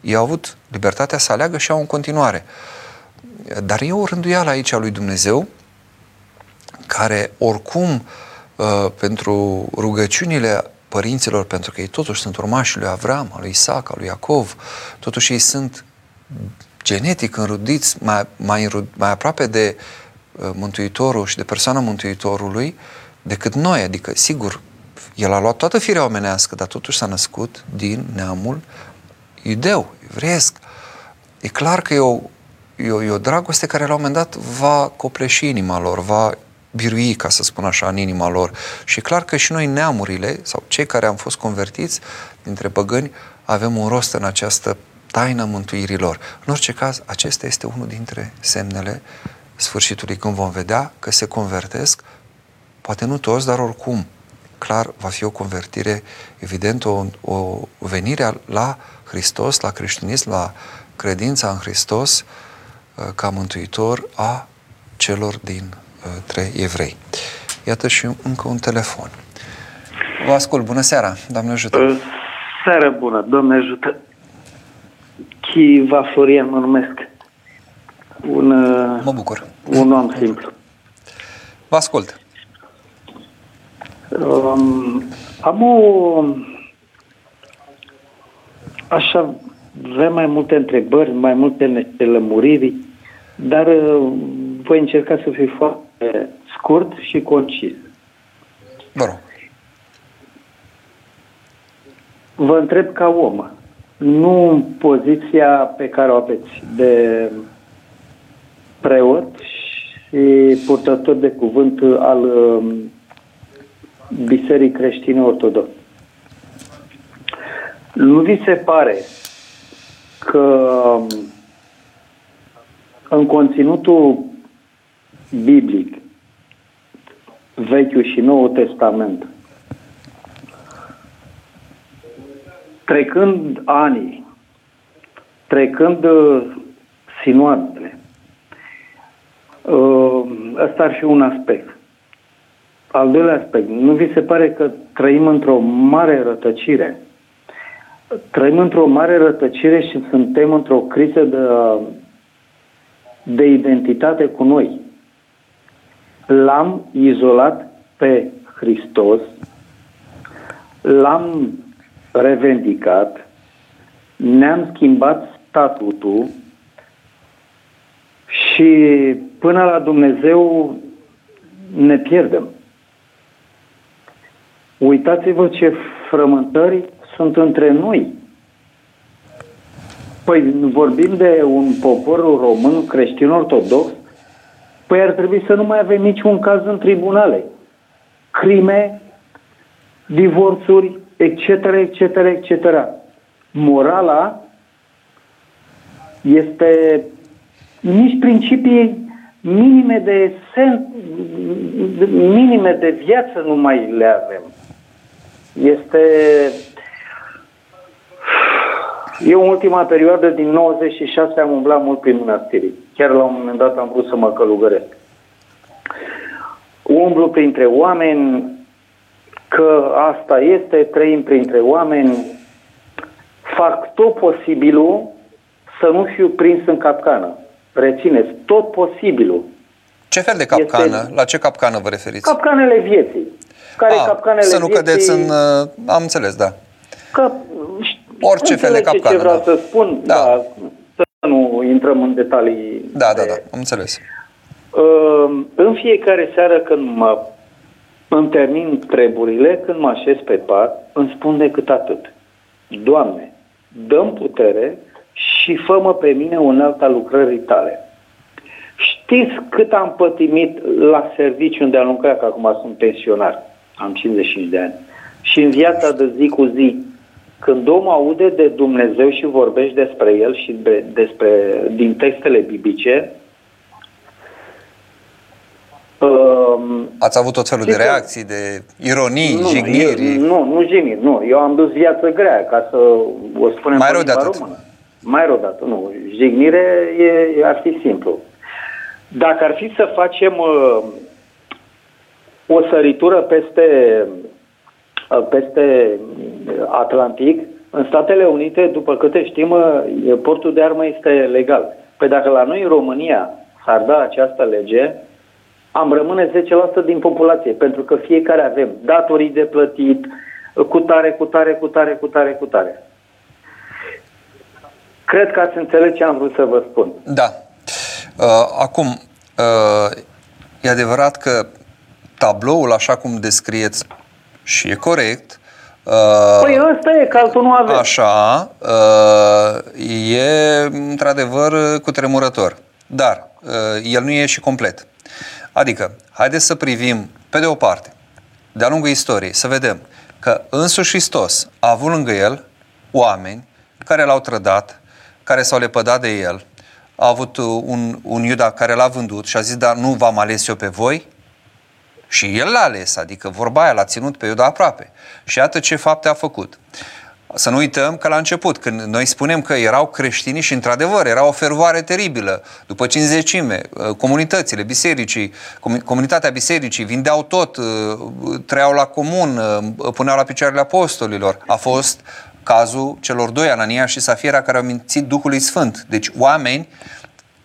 Ei au avut libertatea să aleagă și au în continuare. Dar e o rânduială aici a lui Dumnezeu care oricum uh, pentru rugăciunile părinților, pentru că ei totuși sunt urmașii lui Avram, al lui Isaac, al lui Iacov, totuși ei sunt genetic înrudiți mai, mai, mai aproape de uh, Mântuitorul și de persoana Mântuitorului, decât noi. Adică, sigur, el a luat toată firea omenească, dar totuși s-a născut din neamul iudeu, evreiesc. E clar că e o, e o, e o dragoste care la un moment dat va copleși inima lor, va birui, ca să spun așa, în inima lor. Și e clar că și noi neamurile, sau cei care am fost convertiți dintre păgâni, avem un rost în această taină mântuirilor. În orice caz, acesta este unul dintre semnele sfârșitului, când vom vedea că se convertesc Poate nu toți, dar oricum, clar, va fi o convertire, evident, o, o venire la Hristos, la creștinism, la credința în Hristos uh, ca mântuitor a celor din uh, trei evrei. Iată și încă un telefon. Vă ascult. Bună seara. Doamne ajută. Uh, seara bună. Doamne ajută. Chiva Florian mă numesc. Un, mă bucur. Un om simplu. Vă ascult. Um, am o... Așa, avem mai multe întrebări, mai multe lămuriri, dar uh, voi încerca să fiu foarte scurt și concis. Vă rog. Vă întreb ca om, nu poziția pe care o aveți de preot și purtător de cuvânt al um, Biserii Creștine Ortodoxe. Nu vi se pare că în conținutul biblic, Vechiul și Noul Testament, trecând anii, trecând uh, sinoadele, uh, ăsta ar fi un aspect. Al doilea aspect, nu vi se pare că trăim într-o mare rătăcire? Trăim într-o mare rătăcire și suntem într-o criză de, de identitate cu noi. L-am izolat pe Hristos, l-am revendicat, ne-am schimbat statutul și până la Dumnezeu ne pierdem. Uitați-vă ce frământări sunt între noi. Păi vorbim de un popor român creștin ortodox, păi ar trebui să nu mai avem niciun caz în tribunale. Crime, divorțuri, etc., etc., etc. Morala este nici principii minime de sen, minime de viață nu mai le avem. Este... Eu în ultima perioadă, din 96, am umblat mult prin mănăstirii. Chiar la un moment dat am vrut să mă călugăresc. Umblu printre oameni, că asta este, trăim printre oameni, fac tot posibilul să nu fiu prins în capcană. Rețineți, tot posibilul. Ce fel de capcană? Este... La ce capcană vă referiți? Capcanele vieții care A, capcanele Să nu vieții... cădeți în... Uh, am înțeles, da. Că, Orice fel de capcană. Ce vreau da. să spun, da. da, să nu intrăm în detalii. Da, da, da, am înțeles. Uh, în fiecare seară când mă îmi termin treburile, când mă așez pe pat, îmi spun decât atât. Doamne, dăm putere și fă-mă pe mine un alta lucrării tale. Știți cât am pătimit la serviciu unde am lucrat, că acum sunt pensionar, am 55 de ani. Și în viața de zi cu zi, când omul aude de Dumnezeu și vorbești despre El și de, despre, din textele biblice, um, Ați avut tot felul de Știți că- reacții, de ironii, nu, jigniri. eu, nu, nu jigniri, nu. Eu am dus viață grea, ca să o spunem Mai pe rău de limba atât. română. Mai rău de atât, nu. Jignire e, ar fi simplu. Dacă ar fi să facem uh, o săritură peste, uh, peste Atlantic, în Statele Unite, după câte știm, uh, portul de armă este legal. Păi dacă la noi în România s-ar da această lege, am rămâne 10% din populație, pentru că fiecare avem datorii de plătit, cu tare, cu tare, cu tare, cu tare, cu tare. Cred că ați înțeles ce am vrut să vă spun. Da. Uh, acum, uh, e adevărat că tabloul, așa cum descrieți, și e corect, uh, Păi ăsta e, că altul nu avem. Așa, uh, e într-adevăr cutremurător, dar uh, el nu e și complet. Adică, haideți să privim, pe de o parte, de-a lungul istoriei, să vedem că însuși Hristos a avut lângă el oameni care l-au trădat, care s-au lepădat de el, a avut uh, un, un Iuda care l-a vândut și a zis, dar nu v-am ales eu pe voi? Și el l-a ales, adică vorba aia l-a ținut pe Iuda aproape. Și iată ce fapte a făcut. Să nu uităm că la început, când noi spunem că erau creștini și într-adevăr era o fervoare teribilă, după cinzecime, comunitățile, bisericii, comu- comunitatea bisericii vindeau tot, uh, trăiau la comun, uh, puneau la picioarele apostolilor. A fost cazul celor doi, Anania și Safira, care au mințit Duhului Sfânt. Deci oameni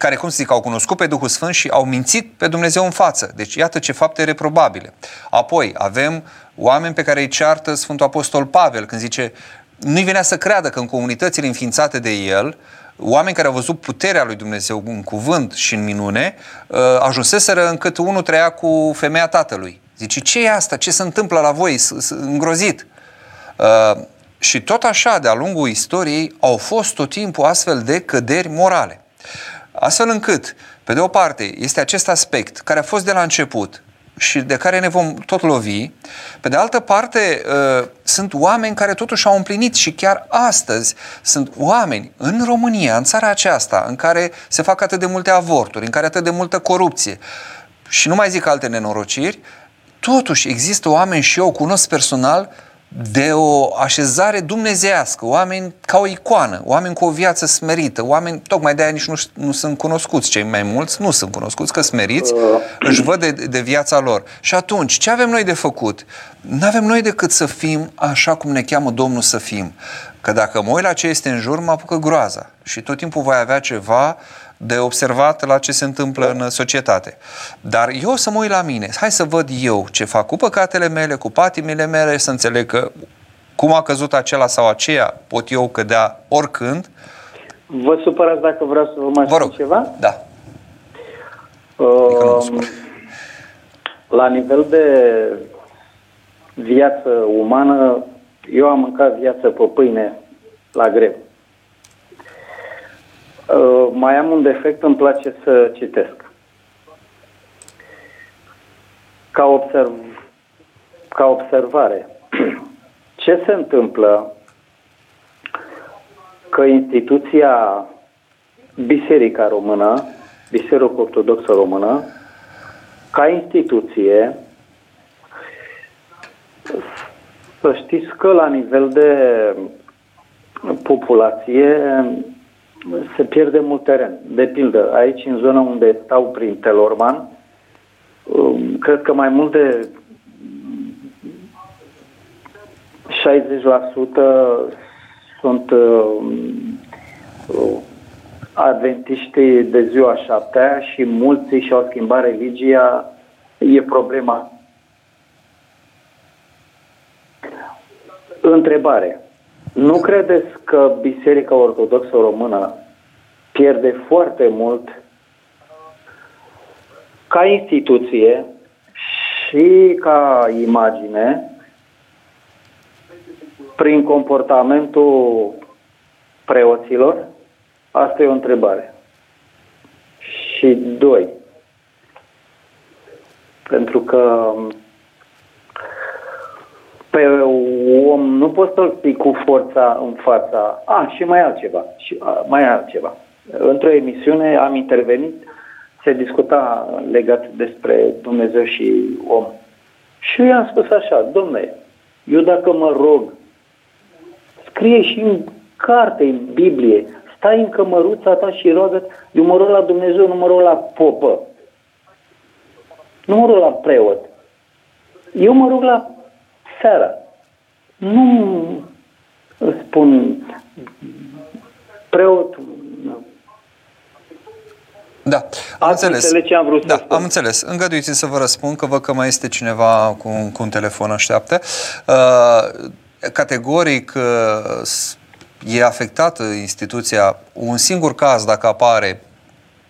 care, cum să zic, au cunoscut pe Duhul Sfânt și au mințit pe Dumnezeu în față. Deci iată ce fapte reprobabile. Apoi avem oameni pe care îi ceartă Sfântul Apostol Pavel când zice nu-i venea să creadă că în comunitățile înființate de el, oameni care au văzut puterea lui Dumnezeu în cuvânt și în minune, uh, ajunseseră încât unul trăia cu femeia tatălui. Zice, ce e asta? Ce se întâmplă la voi? S- s- Îngrozit. Uh, și tot așa, de-a lungul istoriei, au fost tot timpul astfel de căderi morale. Astfel încât, pe de o parte, este acest aspect care a fost de la început și de care ne vom tot lovi. Pe de altă parte, uh, sunt oameni care totuși au împlinit și chiar astăzi sunt oameni în România, în țara aceasta, în care se fac atât de multe avorturi, în care atât de multă corupție și nu mai zic alte nenorociri, totuși există oameni și eu cunosc personal de o așezare dumnezească, oameni ca o icoană, oameni cu o viață smerită, oameni, tocmai de-aia nici nu, nu sunt cunoscuți, cei mai mulți nu sunt cunoscuți, că smeriți, își văd de, de viața lor. Și atunci, ce avem noi de făcut? Nu avem noi decât să fim așa cum ne cheamă Domnul să fim. Că dacă mă uit la ce este în jur, mă apucă groaza. Și tot timpul voi avea ceva de observat la ce se întâmplă în societate. Dar eu o să mă uit la mine, hai să văd eu ce fac cu păcatele mele, cu patimile mele, să înțeleg că cum a căzut acela sau aceea, pot eu cădea oricând. Vă supărați dacă vreau să vă mai Vă spun rog, ceva? da. Adică nu mă Um, supăr. la nivel de viață umană, eu am mâncat viață pe pâine la greu. Uh, mai am un defect, îmi place să citesc. Ca, observ, ca observare, (clears throat) ce se întâmplă că instituția Biserica Română, Biserica Ortodoxă Română, ca instituție, să știți că la nivel de populație se pierde mult teren. De pildă, aici, în zona unde stau prin Telorman, um, cred că mai mult de 60% sunt um, uh, adventiștii de ziua șaptea și mulți și-au schimbat religia, e problema. Întrebare. Nu credeți că Biserica Ortodoxă Română pierde foarte mult ca instituție și ca imagine prin comportamentul preoților? Asta e o întrebare. Și doi, Pentru că pe om nu poți să-l spui cu forța în fața. A, și mai altceva. Și, a, mai altceva. Într-o emisiune am intervenit, se discuta legat despre Dumnezeu și om. Și eu i-am spus așa, domnule, eu dacă mă rog, scrie și în carte, în Biblie, stai în cămăruța ta și roagă eu mă rog la Dumnezeu, nu mă rog la popă. Nu mă rog la preot. Eu mă rog la seara. Nu spun preotul. Da, am Ați înțeles. înțeles ce am vrut să da, spun. am înțeles. Îngăduiți să vă răspund că văd că mai este cineva cu, un- cu un telefon așteaptă. Uh, categoric uh, s- e afectată instituția. Un singur caz, dacă apare,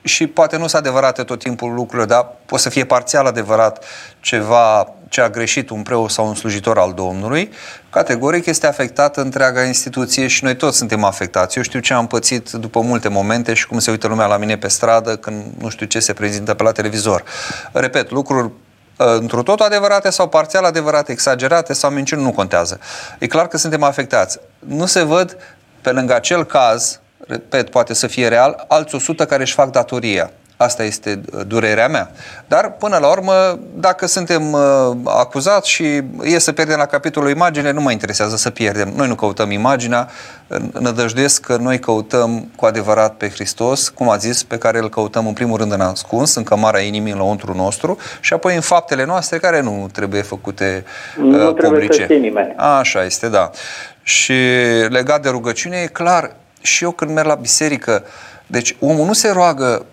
și poate nu sunt adevărate tot timpul lucrurile, dar poate să fie parțial adevărat ceva ce a greșit un preot sau un slujitor al Domnului, categoric este afectată întreaga instituție și noi toți suntem afectați. Eu știu ce am pățit după multe momente și cum se uită lumea la mine pe stradă când nu știu ce se prezintă pe la televizor. Repet, lucruri uh, într totul adevărate sau parțial adevărate, exagerate sau minciuni, nu contează. E clar că suntem afectați. Nu se văd pe lângă acel caz, repet, poate să fie real, alți 100 care își fac datoria. Asta este uh, durerea mea. Dar, până la urmă, dacă suntem uh, acuzați și e să pierdem la capitolul imagine, nu mă interesează să pierdem. Noi nu căutăm imaginea, nădăjduiesc că noi căutăm cu adevărat pe Hristos, cum a zis, pe care îl căutăm în primul rând în ascuns, în cămara inimii, în lăuntru nostru, și apoi în faptele noastre care nu trebuie făcute Nu uh, trebuie publice. să știe nimeni. Așa este, da. Și legat de rugăciune, e clar, și eu când merg la biserică, deci omul nu se roagă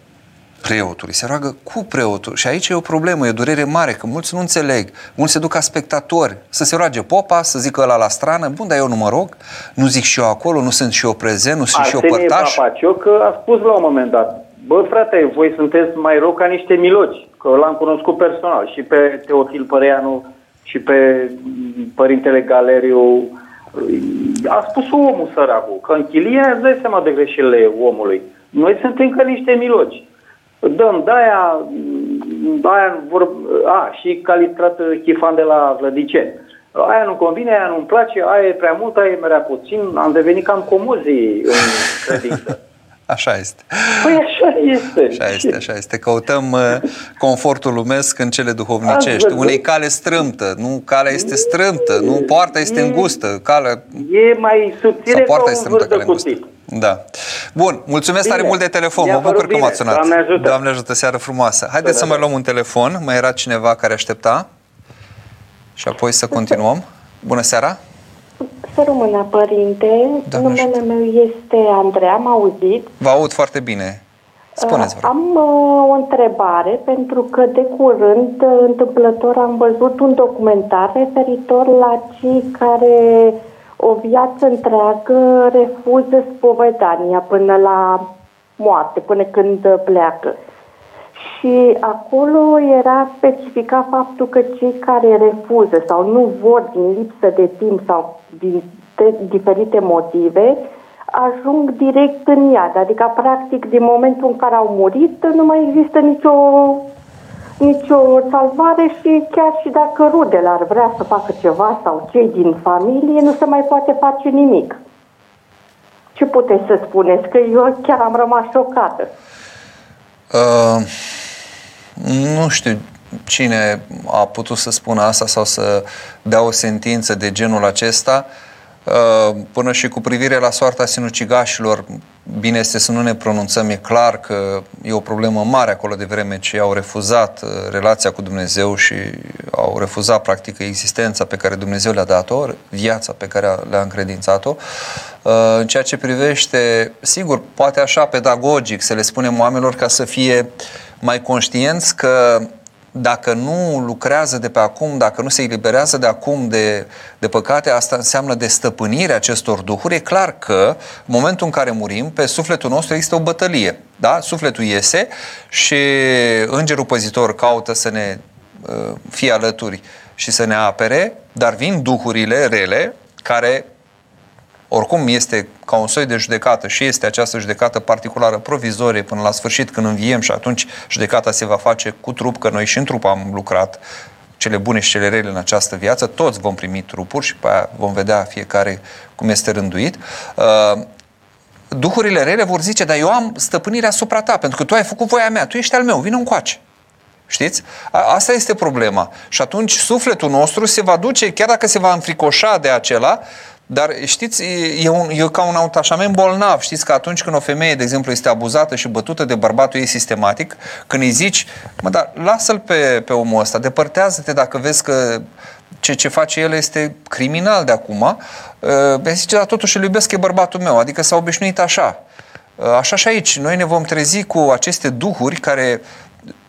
preotului, se roagă cu preotul. Și aici e o problemă, e o durere mare, că mulți nu înțeleg. Mulți se duc ca spectatori, să se roage popa, să zică ăla la strană, bun, dar eu nu mă rog, nu zic și eu acolo, nu sunt și eu prezent, nu sunt și eu Arsenie părtaș. Papacioc a spus la un moment dat, bă frate, voi sunteți mai rău ca niște miloci, că l-am cunoscut personal și pe Teofil Păreanu și pe m, Părintele Galeriu. A spus omul săracul, că în chilie îți dai seama de greșelile omului. Noi suntem ca niște miloci. Dăm de-aia, aia vor, a, și calistrat chifan de la Vlădiceni. Aia nu convine, aia nu-mi place, aia e prea mult, aia e prea puțin. Am devenit cam comozii în (laughs) credință. Așa este. Păi așa este. Așa este, așa este. Căutăm uh, confortul lumesc în cele Ați duhovnicești. văzut? Unei cale strâmtă, nu calea este strâmtă, nu poarta este îngustă, calea E mai subțire sau ca poarta un este vârf strâmtă, de calea îngustă. Cuțit. Da. Bun, mulțumesc Bine. tare mult de telefon. Mi-a Mă bucur părut că bine. m-ați sunat. Doamne ajută. Doamne ajută, seară frumoasă. Haideți să mai luăm un telefon. Mai era cineva care aștepta? Și apoi să continuăm. Bună seara! Să rămână, părinte. Doamne Numele ajută. meu este Andreea, am auzit. Vă aud foarte bine. Spuneți, vă Uh, rog. Am uh, o întrebare, pentru că de curând, uh, întâmplător, am văzut un documentar referitor la cei care o viață întreagă refuză spovedania până la moarte, până când uh, pleacă. Și acolo era specificat faptul că cei care refuză sau nu vor din lipsă de timp sau din de diferite motive, ajung direct în iad. Adică, practic, din momentul în care au murit, nu mai există nicio, nicio salvare și chiar și dacă rudele ar vrea să facă ceva sau cei din familie, nu se mai poate face nimic. Ce puteți să spuneți? Că eu chiar am rămas șocată. Uh, nu știu cine a putut să spună asta sau să dea o sentință de genul acesta. Uh, până și cu privire la soarta sinucigașilor, bine este să nu ne pronunțăm, e clar că e o problemă mare acolo de vreme ce au refuzat uh, relația cu Dumnezeu și au refuzat practic existența pe care Dumnezeu le-a dat-o, viața pe care le-a încredințat-o. Uh, În ceea ce privește, sigur, poate așa pedagogic să le spunem oamenilor ca să fie mai conștienți că dacă nu lucrează de pe acum, dacă nu se eliberează de acum de, de păcate, asta înseamnă de stăpânirea acestor duhuri. E clar că, în momentul în care murim, pe sufletul nostru există o bătălie. Da? Sufletul iese și îngerul păzitor caută să ne uh, fie alături și să ne apere, dar vin duhurile rele care oricum este ca un soi de judecată și este această judecată particulară provizorie până la sfârșit când înviem și atunci judecata se va face cu trup, că noi și în trup am lucrat cele bune și cele rele în această viață, toți vom primi trupuri și pe aia vom vedea fiecare cum este rânduit. Uh, duhurile rele vor zice, dar eu am stăpânirea asupra ta, pentru că tu ai făcut voia mea, tu ești al meu, vină încoace. Știți? A, asta este problema. Și atunci sufletul nostru se va duce, chiar dacă se va înfricoșa de acela, dar știți, e, un, e ca un atașament bolnav. Știți că atunci când o femeie, de exemplu, este abuzată și bătută de bărbatul ei sistematic, când îi zici, mă, dar lasă-l pe, pe omul ăsta, depărtează-te dacă vezi că ce, ce face el este criminal de acum, uh, zice, dar totuși îl iubesc, e bărbatul meu, adică s-a obișnuit așa. Uh, așa și aici, noi ne vom trezi cu aceste duhuri care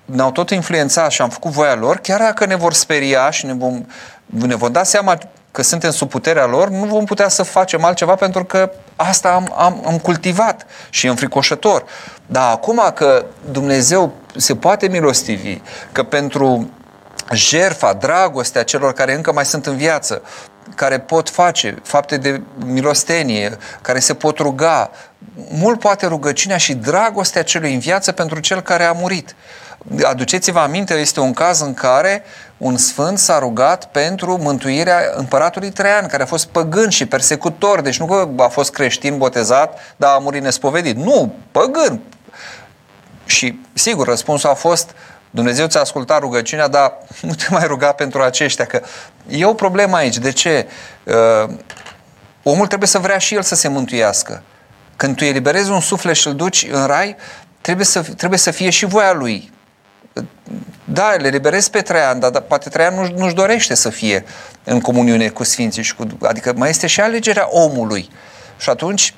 ne-au tot influențat și am făcut voia lor, chiar dacă ne vor speria și ne vom, ne vom da seama că suntem sub puterea lor, nu vom putea să facem altceva pentru că asta am, am, am cultivat și e înfricoșător. Dar acum că Dumnezeu se poate milostivi, că pentru jerfa, dragostea celor care încă mai sunt în viață, care pot face fapte de milostenie, care se pot ruga, mult poate rugăciunea și dragostea celui în viață pentru cel care a murit. Aduceți-vă aminte, este un caz în care un sfânt s-a rugat pentru mântuirea împăratului Traian, care a fost păgân și persecutor, deci nu că a fost creștin botezat, dar a murit nespovedit. Nu, păgân. Și, sigur, răspunsul a fost Dumnezeu ți-a ascultat rugăciunea, dar (laughs) nu te mai ruga pentru aceștia, că e o problemă aici. De ce? Uh, omul trebuie să vrea și el să se mântuiască. Când tu eliberezi un suflet și îl duci în rai, trebuie să, trebuie să fie și voia lui da, le liberez pe Traian, dar, dar poate Traian nu, nu-și dorește să fie în comuniune cu Sfinții. Și cu, adică mai este și alegerea omului. Și atunci,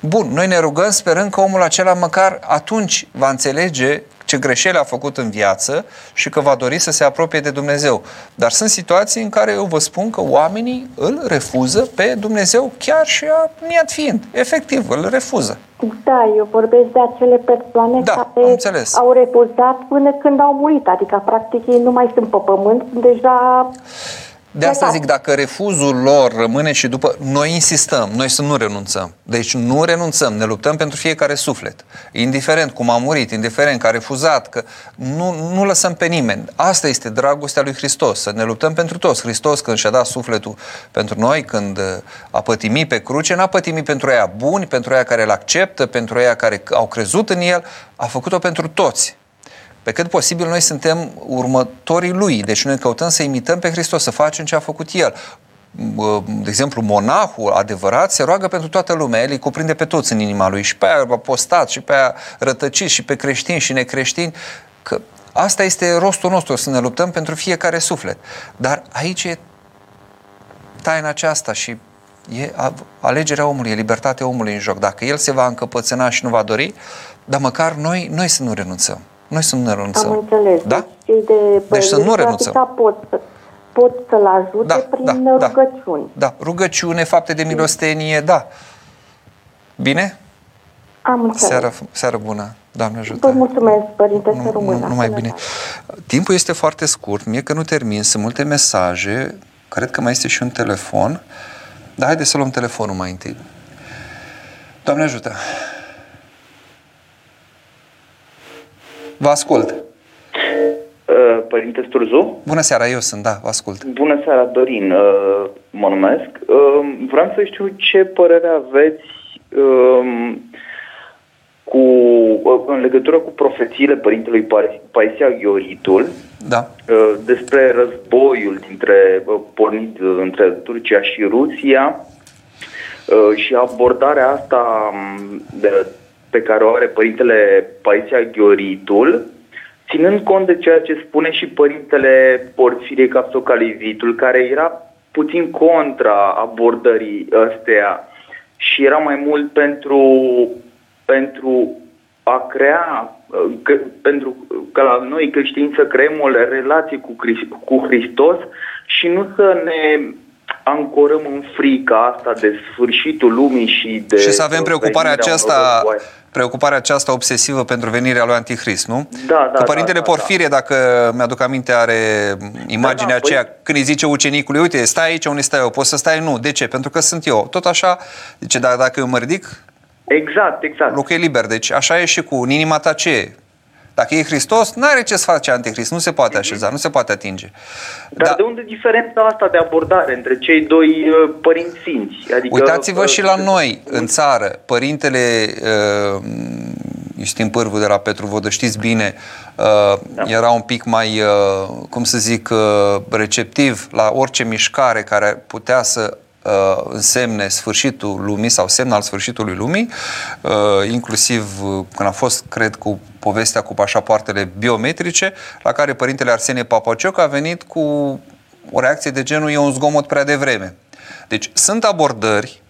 bun, noi ne rugăm sperând că omul acela măcar atunci va înțelege ce greșeli a făcut în viață și că va dori să se apropie de Dumnezeu. Dar sunt situații în care eu vă spun că oamenii îl refuză pe Dumnezeu chiar și a niat fiind. Efectiv, îl refuză. Da, eu vorbesc de acele persoane da, care au refuzat până când au murit. Adică, practic, ei nu mai sunt pe pământ, deja de asta zic, dacă refuzul lor rămâne și după... Noi insistăm, noi să nu renunțăm. Deci nu renunțăm, ne luptăm pentru fiecare suflet. Indiferent cum a murit, indiferent că a refuzat, că nu, nu lăsăm pe nimeni. Asta este dragostea lui Hristos, să ne luptăm pentru toți. Hristos când și-a dat sufletul pentru noi, când a pătimit pe cruce, n-a pătimit pentru aia buni, pentru aia care îl acceptă, pentru aia care au crezut în el, a făcut-o pentru toți. Pe cât posibil noi suntem următorii lui, deci noi căutăm să imităm pe Hristos, să facem ce a făcut el. De exemplu, monahul adevărat se roagă pentru toată lumea, el îi cuprinde pe toți în inima lui, și pe aia apostat, și pe aia rătăcit, și pe creștini și necreștini, că asta este rostul nostru, să ne luptăm pentru fiecare suflet. Dar aici e taina aceasta și e alegerea omului, e libertatea omului în joc. Dacă el se va încăpățâna și nu va dori, dar măcar noi, noi să nu renunțăm. Noi să nu renunțăm. Am înțeles. Da? Deci, de deci să nu renunțăm. Pot, pot să-l ajute da, prin da, rugăciuni. Da, da, rugăciune, fapte de milostenie, da. Bine? Am înțeles. Seară, seară bună. Doamne ajută. Vă mulțumesc, Părinte, să rămână. Nu, numai bine. Timpul este foarte scurt, mie că nu termin, sunt multe mesaje, cred că mai este și un telefon, dar haideți să luăm telefonul mai întâi. Doamne ajută! Vă ascult. Uh, Părinte Sturzu? Bună seara, eu sunt, da, vă ascult. Bună seara, Dorin, uh, mă numesc. Uh, vreau să știu ce părere aveți um, cu, în legătură cu profețiile Părintelui Paisia Ghioritul da. despre războiul dintre, pornit între Turcia și Rusia și abordarea asta um, de pe care o are părintele Paisia Ghioritul, ținând cont de ceea ce spune și părintele Porfirie Capsocalivitul, care era puțin contra abordării ăsteia și era mai mult pentru, pentru a crea, că, pentru ca la noi creștini să creăm o relație cu, cu Hristos și nu să ne ancorăm în frica asta de sfârșitul lumii și de... Și să avem preocuparea venirea unor aceasta, războaie. preocuparea aceasta obsesivă pentru venirea lui Antichrist, nu? Da, da, Că Părintele da, da, Porfirie, dacă mi-aduc aminte, are imaginea Da, da, aceea, păi- când îi zice ucenicului, uite, stai aici unde stai eu, poți să stai? Nu. De ce? Pentru că sunt eu. Tot așa, zice, dar dacă eu mă ridic, Exact, exact. locul e liber. Deci așa e și cu în inima ta ce e. Dacă e Hristos, nu are ce să face Antichrist, nu se poate așeza, nu se poate atinge. Dar Da. de unde diferența asta de abordare între cei doi uh, părinți sfinți? Adică, Uitați-vă uh, și la noi, în țară. Părintele uh, Iustin Pârvu de la Petru Vodă, știți bine, uh, era un pic mai, uh, cum să zic, uh, receptiv la orice mișcare care putea să uh, însemne sfârșitul lumii sau semn al sfârșitului lumii, uh, inclusiv uh, când a fost, cred, cu povestea cu pașapoartele biometrice, la care părintele Arsenie Papacioc a venit cu o reacție de genul e un zgomot prea devreme. Deci sunt abordări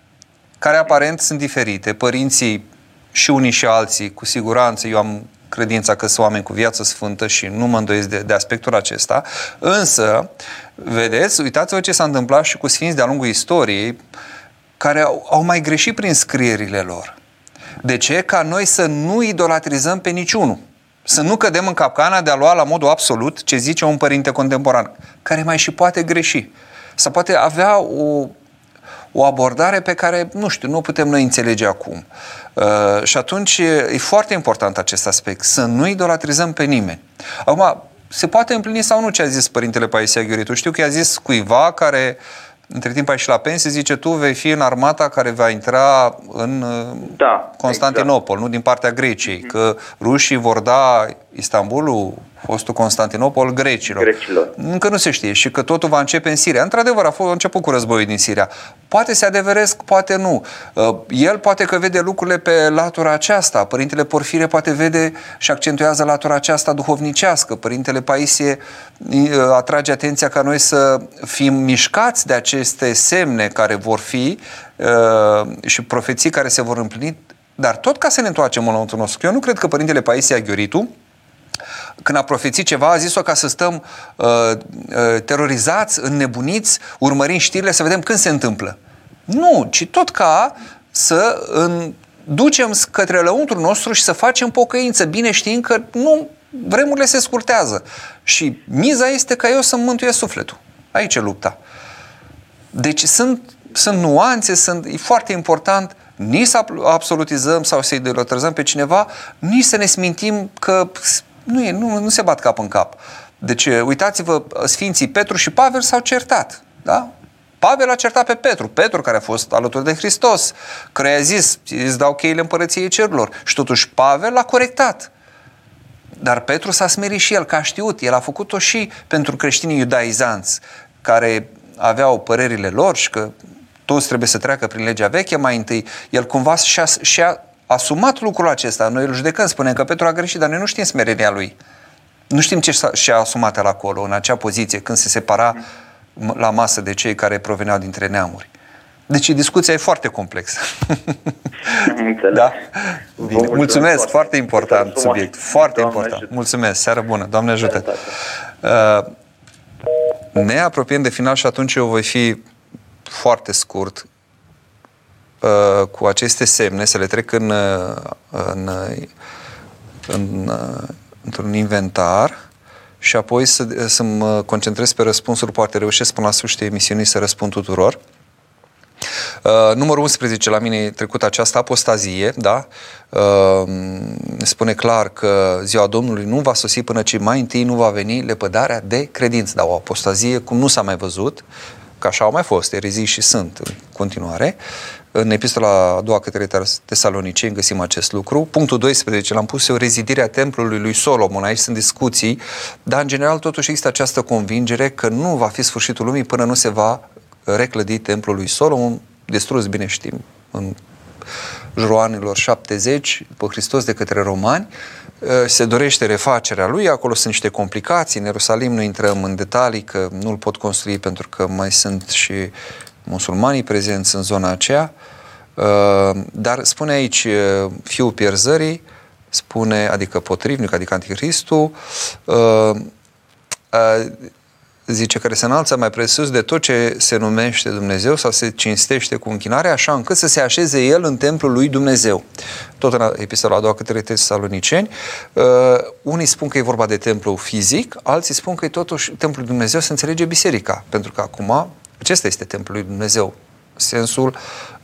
care aparent sunt diferite. Părinții și unii și alții, cu siguranță, eu am credința că sunt oameni cu viață sfântă și nu mă îndoiesc de, de aspectul acesta, însă, vedeți, uitați-vă ce s-a întâmplat și cu sfinți de-a lungul istoriei, care au, au mai greșit prin scrierile lor. De ce? Ca noi să nu idolatrizăm pe niciunul. Să nu cădem în capcana de a lua la modul absolut ce zice un părinte contemporan, care mai și poate greși. Să poate avea o, o abordare pe care, nu știu, nu o putem noi înțelege acum. Uh, și atunci e foarte important acest aspect, să nu idolatrizăm pe nimeni. Acum, se poate împlini sau nu ce a zis Părintele Paisia Gheoritu? Știu că i-a zis cuiva care între timp a ieșit la pensie, zice, tu vei fi în armata care va intra în uh, Da, Constantinopol, nu din partea Greciei, că rușii vor da Istanbulul, fostul Constantinopol, grecilor. Grecilor. Încă nu se știe și că totul va începe în Siria. Într-adevăr, a, fost, a început cu războiul din Siria. Poate se adeveresc, poate nu. Uh, El poate că vede lucrurile pe latura aceasta. Părintele Porfire poate vede și accentuează latura aceasta duhovnicească. Părintele Paisie uh, atrage atenția ca noi să fim mișcați de aceste semne care vor fi uh, și profeții care se vor împlini, dar tot ca să ne întoarcem în lăuntul nostru. Eu nu cred că Părintele Paisie Aghioritu când a profețit ceva, a zis-o ca să stăm uh, uh, terorizați, înnebuniți, urmărind știrile, să vedem când se întâmplă. Nu, ci tot ca să în, ducem către lăuntrul nostru și să facem pocăință, bine știind că nu, vremurile se scurtează. Și miza este ca eu să-mi mântuiesc sufletul. Aici e lupta. Deci sunt, sunt nuanțe, sunt, e foarte important nici să absolutizăm sau să idolatrizăm pe cineva, nici să ne smintim că nu, e, nu, nu se bat cap în cap. Deci, uitați-vă, Sfinții Petru și Pavel s-au certat. Da? Pavel a certat pe Petru, Petru care a fost alături de Hristos, care i-a zis, îți dau cheile împărăției cerurilor. Și totuși Pavel l-a corectat. Dar Petru s-a smerit și el, că a știut. El a făcut-o și pentru creștinii iudaizanți, care aveau părerile lor și că toți trebuie să treacă prin legea veche mai întâi. El cumva și-a, și-a asumat lucrul acesta. Noi îl judecăm, spunem că Petru a greșit, dar noi nu știm smerenia lui. Nu știm ce și-a asumat el acolo, în acea poziție, când se separa la masă de cei care proveneau dintre neamuri. Deci discuția e foarte complexă. (laughs) Înțeleg. da? Bine. Mulțumesc, mulțumesc foarte, foarte. important Mulțumesc. subiect. Foarte Doamne important. ajută. Mulțumesc, seară bună. Doamne ajută. Uh, ne apropiem de final și atunci eu voi fi foarte scurt uh, cu aceste semne, să le trec în, uh, în, uh, în, uh, într-un inventar și apoi să, să mă concentrez pe răspunsuri, poate reușesc până la sfârșitul emisiunii să răspund tuturor. Uh, numărul 11 la mine e trecut această apostazie, da? Uh, spune clar că ziua Domnului nu va sosi până ce mai întâi nu va veni lepădarea de credință. Da, o apostazie cum nu s-a mai văzut, că așa au mai fost, erezii și sunt în continuare. În epistola a doua către Tesaloniceni găsim acest lucru. Punctul 12 l-am pus eu, rezidirea templului lui Solomon. Aici sunt discuții, dar în general totuși există această convingere că nu va fi sfârșitul lumii până nu se va reclădi templul lui Solomon, distrus, bine știm, în jurul anilor 70 după Hristos de către romani, se dorește refacerea lui, acolo sunt niște complicații, în Ierusalim nu intrăm în detalii că nu-l pot construi pentru că mai sunt și musulmanii prezenți în zona aceea, dar spune aici fiul pierzării, spune, adică potrivnic, adică anticristul, zice, care se înalță mai presus de tot ce se numește Dumnezeu sau se cinstește cu închinare, așa încât să se așeze El în templul lui Dumnezeu. Tot în epistola a doua către tesaloniceni, uh, unii spun că e vorba de templu fizic, alții spun că e totuși templul lui Dumnezeu, se înțelege biserica, pentru că acum acesta este templul lui Dumnezeu, sensul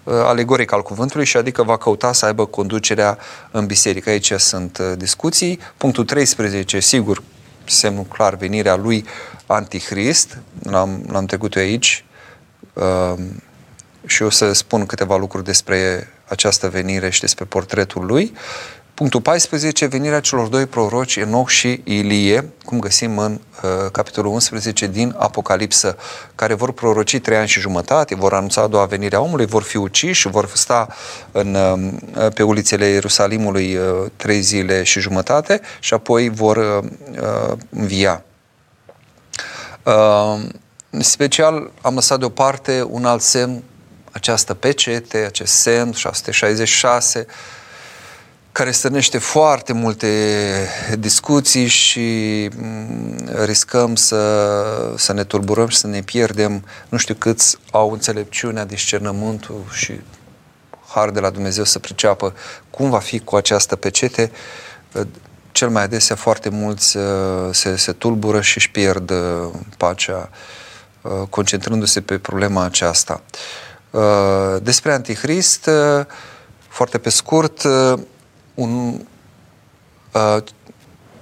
uh, alegoric al cuvântului și adică va căuta să aibă conducerea în biserică. Aici sunt uh, discuții. Punctul 13, sigur, semnul clar, venirea lui Antichrist, l-am, l-am trecut eu aici uh, și o să spun câteva lucruri despre această venire și despre portretul lui. Punctul 14, venirea celor doi proroci, Enoch și Ilie, cum găsim în uh, capitolul 11 din Apocalipsă, care vor proroci trei ani și jumătate, vor anunța a doua venire a omului, vor fi uciși, vor sta în, uh, pe ulițele Ierusalimului uh, trei zile și jumătate și apoi vor uh, uh învia. Uh, special am lăsat deoparte un alt semn, această pecete, acest semn 666, care stârnește foarte multe discuții și mm, riscăm să, să ne tulburăm și să ne pierdem. Nu știu câți au înțelepciunea, discernământul și har de la Dumnezeu să priceapă cum va fi cu această pecete. Cel mai adesea foarte mulți uh, se, se tulbură și își pierd uh, pacea uh, concentrându-se pe problema aceasta. Despre Antichrist, foarte pe scurt, un, uh,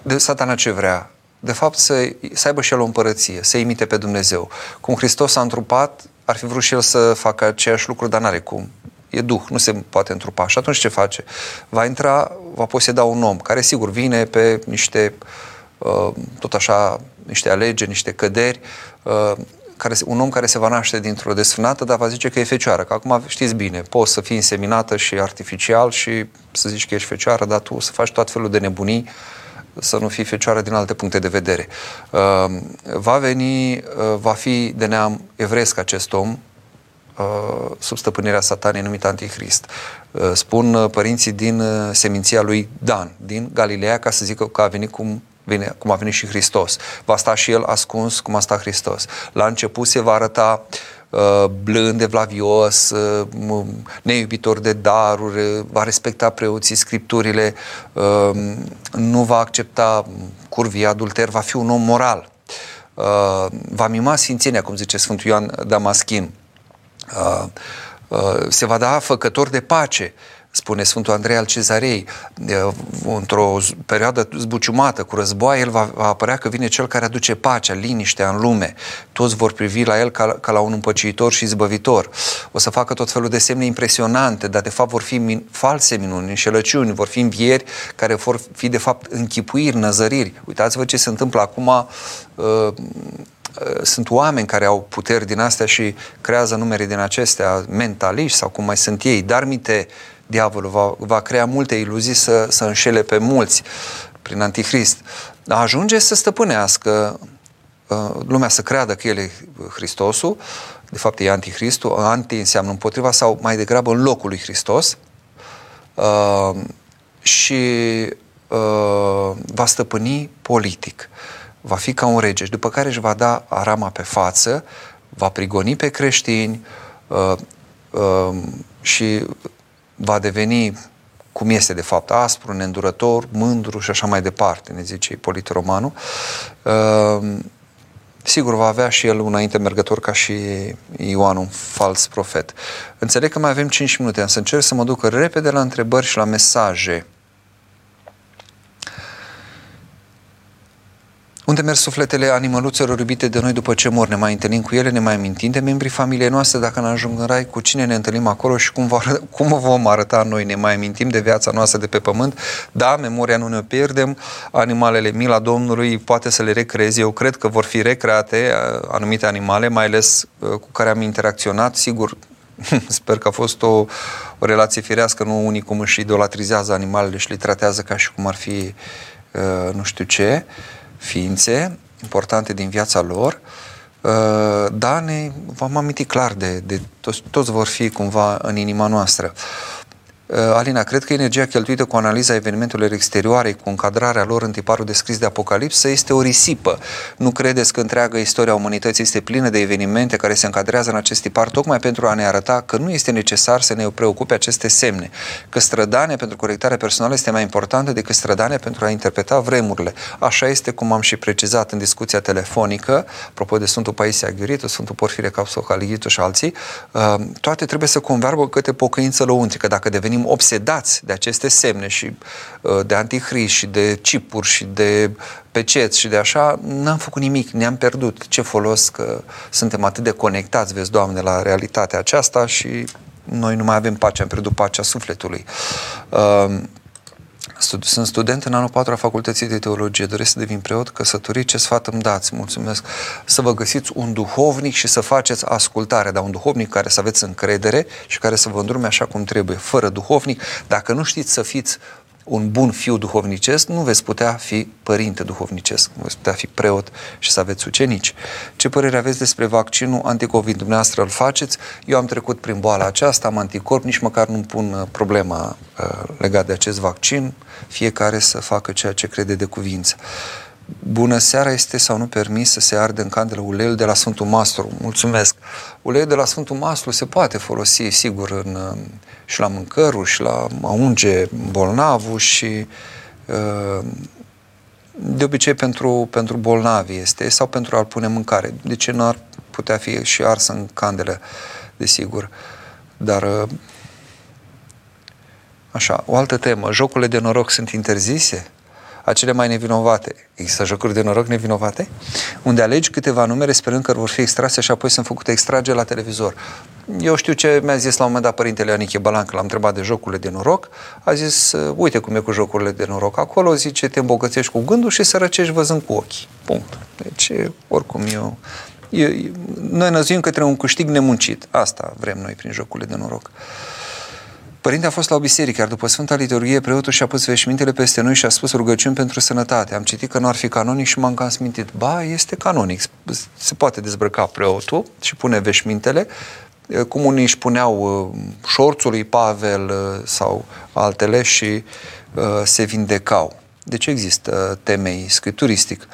de satana ce vrea? De fapt să, să aibă și el o împărăție, să imite pe Dumnezeu. Cum Hristos a întrupat, ar fi vrut și el să facă aceeași lucru, dar n-are cum. E duh, nu se poate întrupa. Și atunci ce face? Va intra, va poseda un om, care sigur vine pe niște, uh, tot așa, niște alegeri, niște căderi, uh, care, un om care se va naște dintr-o desfânată, dar va zice că e fecioară, că acum știți bine, poți să fii inseminată și artificial și să zici că ești fecioară, dar tu să faci tot felul de nebunii să nu fii fecioară din alte puncte de vedere. Uh, va veni, uh, va fi de neam evresc acest om, uh, sub stăpânirea satanei numit Antichrist. Spun părinții din seminția lui Dan, din Galileea, ca să zică că a venit cum vine, cum a venit și Hristos. Va sta și El ascuns cum a stat Hristos. La început se va arăta uh, blând, evlavios, uh, neiubitor de daruri, uh, va respecta preoții scripturile, uh, nu va accepta curvii adulter, va fi un om moral. Uh, va mima sfințenia, cum zice Sfântul Ioan Damaschin. Uh, uh, se va da făcător de pace. Uh, spune Sfântul Andrei al Cezarei, într-o perioadă zbuciumată cu războaie, el va, va apărea că vine cel care aduce pacea, liniștea în lume. Toți vor privi la el ca, ca la un împăciitor și izbăvitor. O să facă tot felul de semne impresionante, dar de fapt vor fi min, false minuni, înșelăciuni, vor fi învieri care vor fi de fapt închipuiri, năzăriri. Uitați-vă ce se întâmplă acum uh, uh sunt oameni care au puteri din astea și creează numere din acestea, mentaliști sau cum mai sunt ei, dar minte diavolul va, va crea multe iluzii să, să înșele pe mulți prin antichrist. Ajunge să stăpânească uh, lumea să creadă că el e Hristosul, de fapt e anticristul, anti înseamnă împotriva sau mai degrabă în locul lui Hristos uh, și uh, va stăpâni politic. Va fi ca un rege după care își va da arama pe față, va prigoni pe creștini uh, uh, și va deveni cum este de fapt, aspru, neîndurător, mândru și așa mai departe, ne zice Ipolit Romanu. Uh, sigur, va avea și el un înainte mergător ca și Ioan, un fals profet. Înțeleg că mai avem 5 minute, însă încerc să mă duc repede la întrebări și la mesaje. Unde merg sufletele animăluțelor iubite de noi după ce mor? Ne mai întâlnim cu ele, ne mai amintim de membrii familiei noastre dacă ne ajung în rai, cu cine ne întâlnim acolo și cum, va, cum vom arăta noi? Ne mai amintim de viața noastră de pe pământ? Da, memoria nu ne pierdem, animalele mila Domnului poate să le recreeze. Eu cred că vor fi recreate uh, anumite animale, mai ales uh, cu care am interacționat, sigur, (laughs) Sper că a fost o, o relație firească, nu unii cum își idolatrizează animalele și le tratează ca și cum ar fi uh, nu știu ce. Uh, ființe importante din viața lor, uh, da, ne vom aminti clar de, de toți, toți vor fi cumva în inima noastră. Uh, Alina, cred că energia cheltuită cu analiza evenimentelor exterioare, cu încadrarea lor în tiparul descris de Apocalipsă, este o risipă. Nu credeți că întreaga istoria umanității este plină de evenimente care se încadrează în acest tipar tocmai pentru a ne arăta că nu este necesar să ne preocupe aceste semne, că strădania pentru corectarea personală este mai importantă decât strădania pentru a interpreta vremurile. Așa este cum am și precizat în discuția telefonică, apropo de Sfântul Paisia Ghiuritu, Sfântul Porfire Capsocaligitu și alții, uh, toate trebuie să convergă către pocăință lăuntrică. Dacă devenim devenim obsedați de aceste semne și uh, de antihrist și de cipuri și de peceți și de așa, n-am făcut nimic, ne-am pierdut. Ce folos că suntem atât de conectați, vezi, Doamne, la realitatea aceasta și noi nu mai avem pace, am pierdut pacea sufletului. Uh, sunt student în anul 4 a Facultății de Teologie. Doresc să devin preot, căsătorit. Ce sfat îmi dați? Mulțumesc. Să vă găsiți un duhovnic și să faceți ascultare, dar un duhovnic care să aveți încredere și care să vă îndrume așa cum trebuie. Fără duhovnic, dacă nu știți să fiți un bun fiu duhovnicesc, nu veți putea fi părinte duhovnicesc, nu veți putea fi preot și să aveți ucenici. Ce părere aveți despre vaccinul anticovid? Dumneavoastră îl faceți? Eu am trecut prin boala aceasta, am anticorp, nici măcar nu pun uh, problema uh, legat de acest vaccin, fiecare să facă ceea ce crede de cuvință. Bună seara este sau nu permis să se arde în candelă uleiul de la Sfântul Mastru. Mulțumesc! Uleiul de la Sfântul Mastru se poate folosi, sigur, în, uh, și la mâncăruri, și la a unge bolnavul și uh, de obicei pentru, pentru bolnavi este sau pentru a-l pune mâncare. De ce nu ar putea fi și ars în candelă, desigur. Dar uh, așa, o altă temă. Jocurile de noroc sunt interzise? Acele mai nevinovate. Există jocuri de noroc nevinovate? Unde alegi câteva numere sperând că vor fi extrase și apoi sunt făcute extrage la televizor. Eu știu ce mi-a zis la un moment dat părintele Aniche Balan, că l-am întrebat de jocurile de noroc. A zis, uite cum e cu jocurile de noroc. Acolo zice, te îmbogățești cu gândul și sărăcești văzând cu ochii. Punct. Deci, oricum, eu... eu noi năzuim către un câștig nemuncit. Asta vrem noi prin jocurile de noroc. Părinte a fost la o biserică, iar după Sfânta Liturghie, preotul și-a pus veșmintele peste noi și a spus rugăciuni pentru sănătate. Am citit că nu ar fi canonic și m-am cam smintit. Ba, este canonic. Se poate dezbrăca preotul și pune veșmintele, cum unii își puneau uh, șorțul lui Pavel uh, sau altele și uh, se vindecau. Deci există temei scripturistic.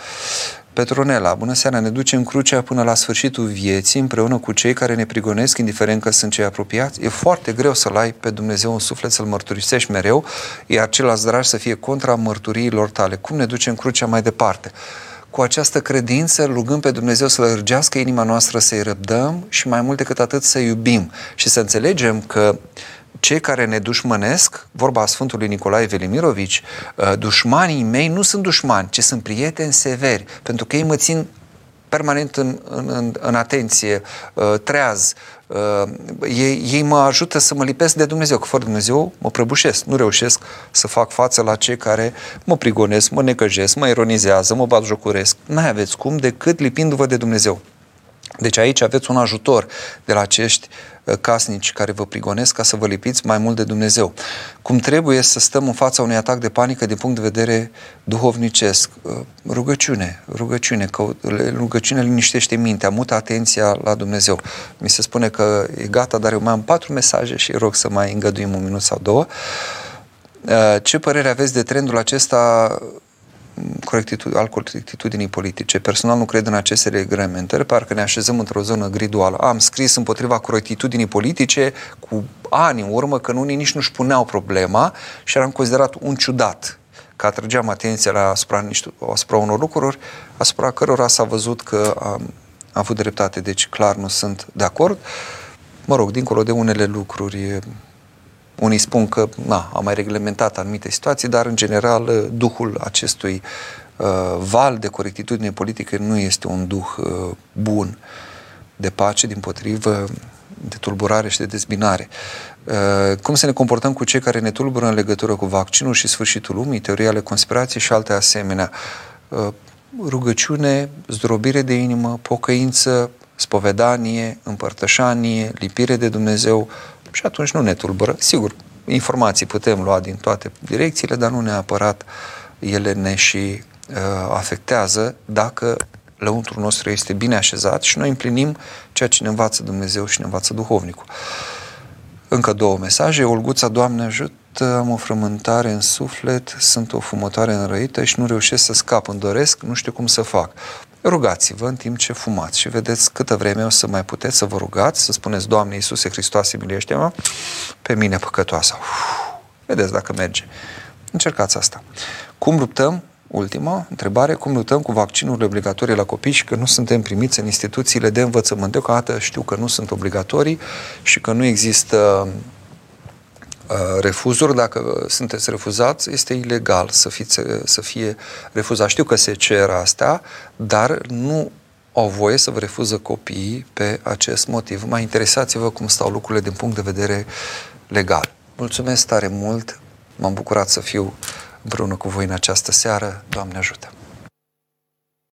Petronela, bună seara, ne ducem crucea până la sfârșitul vieții împreună cu cei care ne prigonesc, indiferent că sunt cei apropiați. E foarte greu să-L ai pe Dumnezeu în suflet, să-L mărturisești mereu, iar ceilalți dragi să fie contra mărturiilor tale. Cum ne ducem crucea mai departe? Cu această credință, rugăm pe Dumnezeu să lărgească inima noastră, să-i răbdăm și mai mult decât atât să iubim și să înțelegem că cei care ne dușmănesc, vorba Sfântului Nicolae Velimirovici, uh, dușmanii mei nu sunt dușmani, ci sunt prieteni severi, pentru că ei mă țin permanent în, în, în, în atenție, uh, treaz. Uh, ei, ei mă ajută să mă lipesc de Dumnezeu, că fără Dumnezeu mă prăbușesc. Nu reușesc să fac față la cei care mă prigonesc, mă necăjesc, mă ironizează, mă bat jocuresc. N-ai aveți cum decât lipindu-vă de Dumnezeu. Deci aici aveți un ajutor de la acești uh, casnici care vă prigonesc ca să vă lipiți mai mult de Dumnezeu. Cum trebuie să stăm în fața unui atac de panică din punct de vedere duhovnicesc? Uh, rugăciune, rugăciune, că rugăciune liniștește mintea, mută atenția la Dumnezeu. Mi se spune că e gata, dar eu mai am patru mesaje și rog să mai îngăduim un minut sau două. Uh, ce părere aveți de trendul acesta corectitud, al corectitudinii politice. Personal nu cred în aceste reglementări, parcă ne așezăm într-o zonă griduală. Am scris împotriva corectitudinii politice cu ani în urmă, că unii nici nu-și puneau problema și eram considerat un ciudat că atrăgeam atenția la asupra, niște, asupra unor lucruri asupra cărora s-a văzut că am, am avut dreptate, deci clar nu sunt de acord. Mă rog, dincolo de unele lucruri unii spun că na, a mai reglementat anumite situații, dar în general duhul acestui uh, val de corectitudine politică nu este un duh uh, bun de pace, din potrivă de tulburare și de dezbinare. Uh, cum să ne comportăm cu cei care ne tulbură în legătură cu vaccinul și sfârșitul lumii, teoria ale conspirației și alte asemenea? Uh, rugăciune, zdrobire de inimă, pocăință, spovedanie, împărtășanie, lipire de Dumnezeu, și atunci nu ne tulbură. Sigur, informații putem lua din toate direcțiile, dar nu neapărat ele ne și uh, afectează dacă lăuntrul nostru este bine așezat și noi împlinim ceea ce ne învață Dumnezeu și ne învață duhovnicul. Încă două mesaje. Olguța, Doamne ajută, am o frământare în suflet, sunt o fumătoare înrăită și nu reușesc să scap, îmi doresc, nu știu cum să fac. Rugați-vă în timp ce fumați și vedeți câtă vreme o să mai puteți să vă rugați, să spuneți, Doamne Iisuse Hristoase, miluiește-mă pe mine păcătoasa. Uf, vedeți dacă merge. Încercați asta. Cum luptăm? Ultima întrebare, cum luptăm cu vaccinurile obligatorii la copii și că nu suntem primiți în instituțiile de învățământ? Deocamdată știu că nu sunt obligatorii și că nu există uh, refuzuri. Dacă sunteți refuzați, este ilegal să, fiți, să fie refuzat. Știu că se cer asta, dar nu au voie să vă refuză copiii pe acest motiv. Mai interesați-vă cum stau lucrurile din punct de vedere legal. Mulțumesc tare mult, m-am bucurat să fiu împreună cu voi în această seară. Doamne ajută!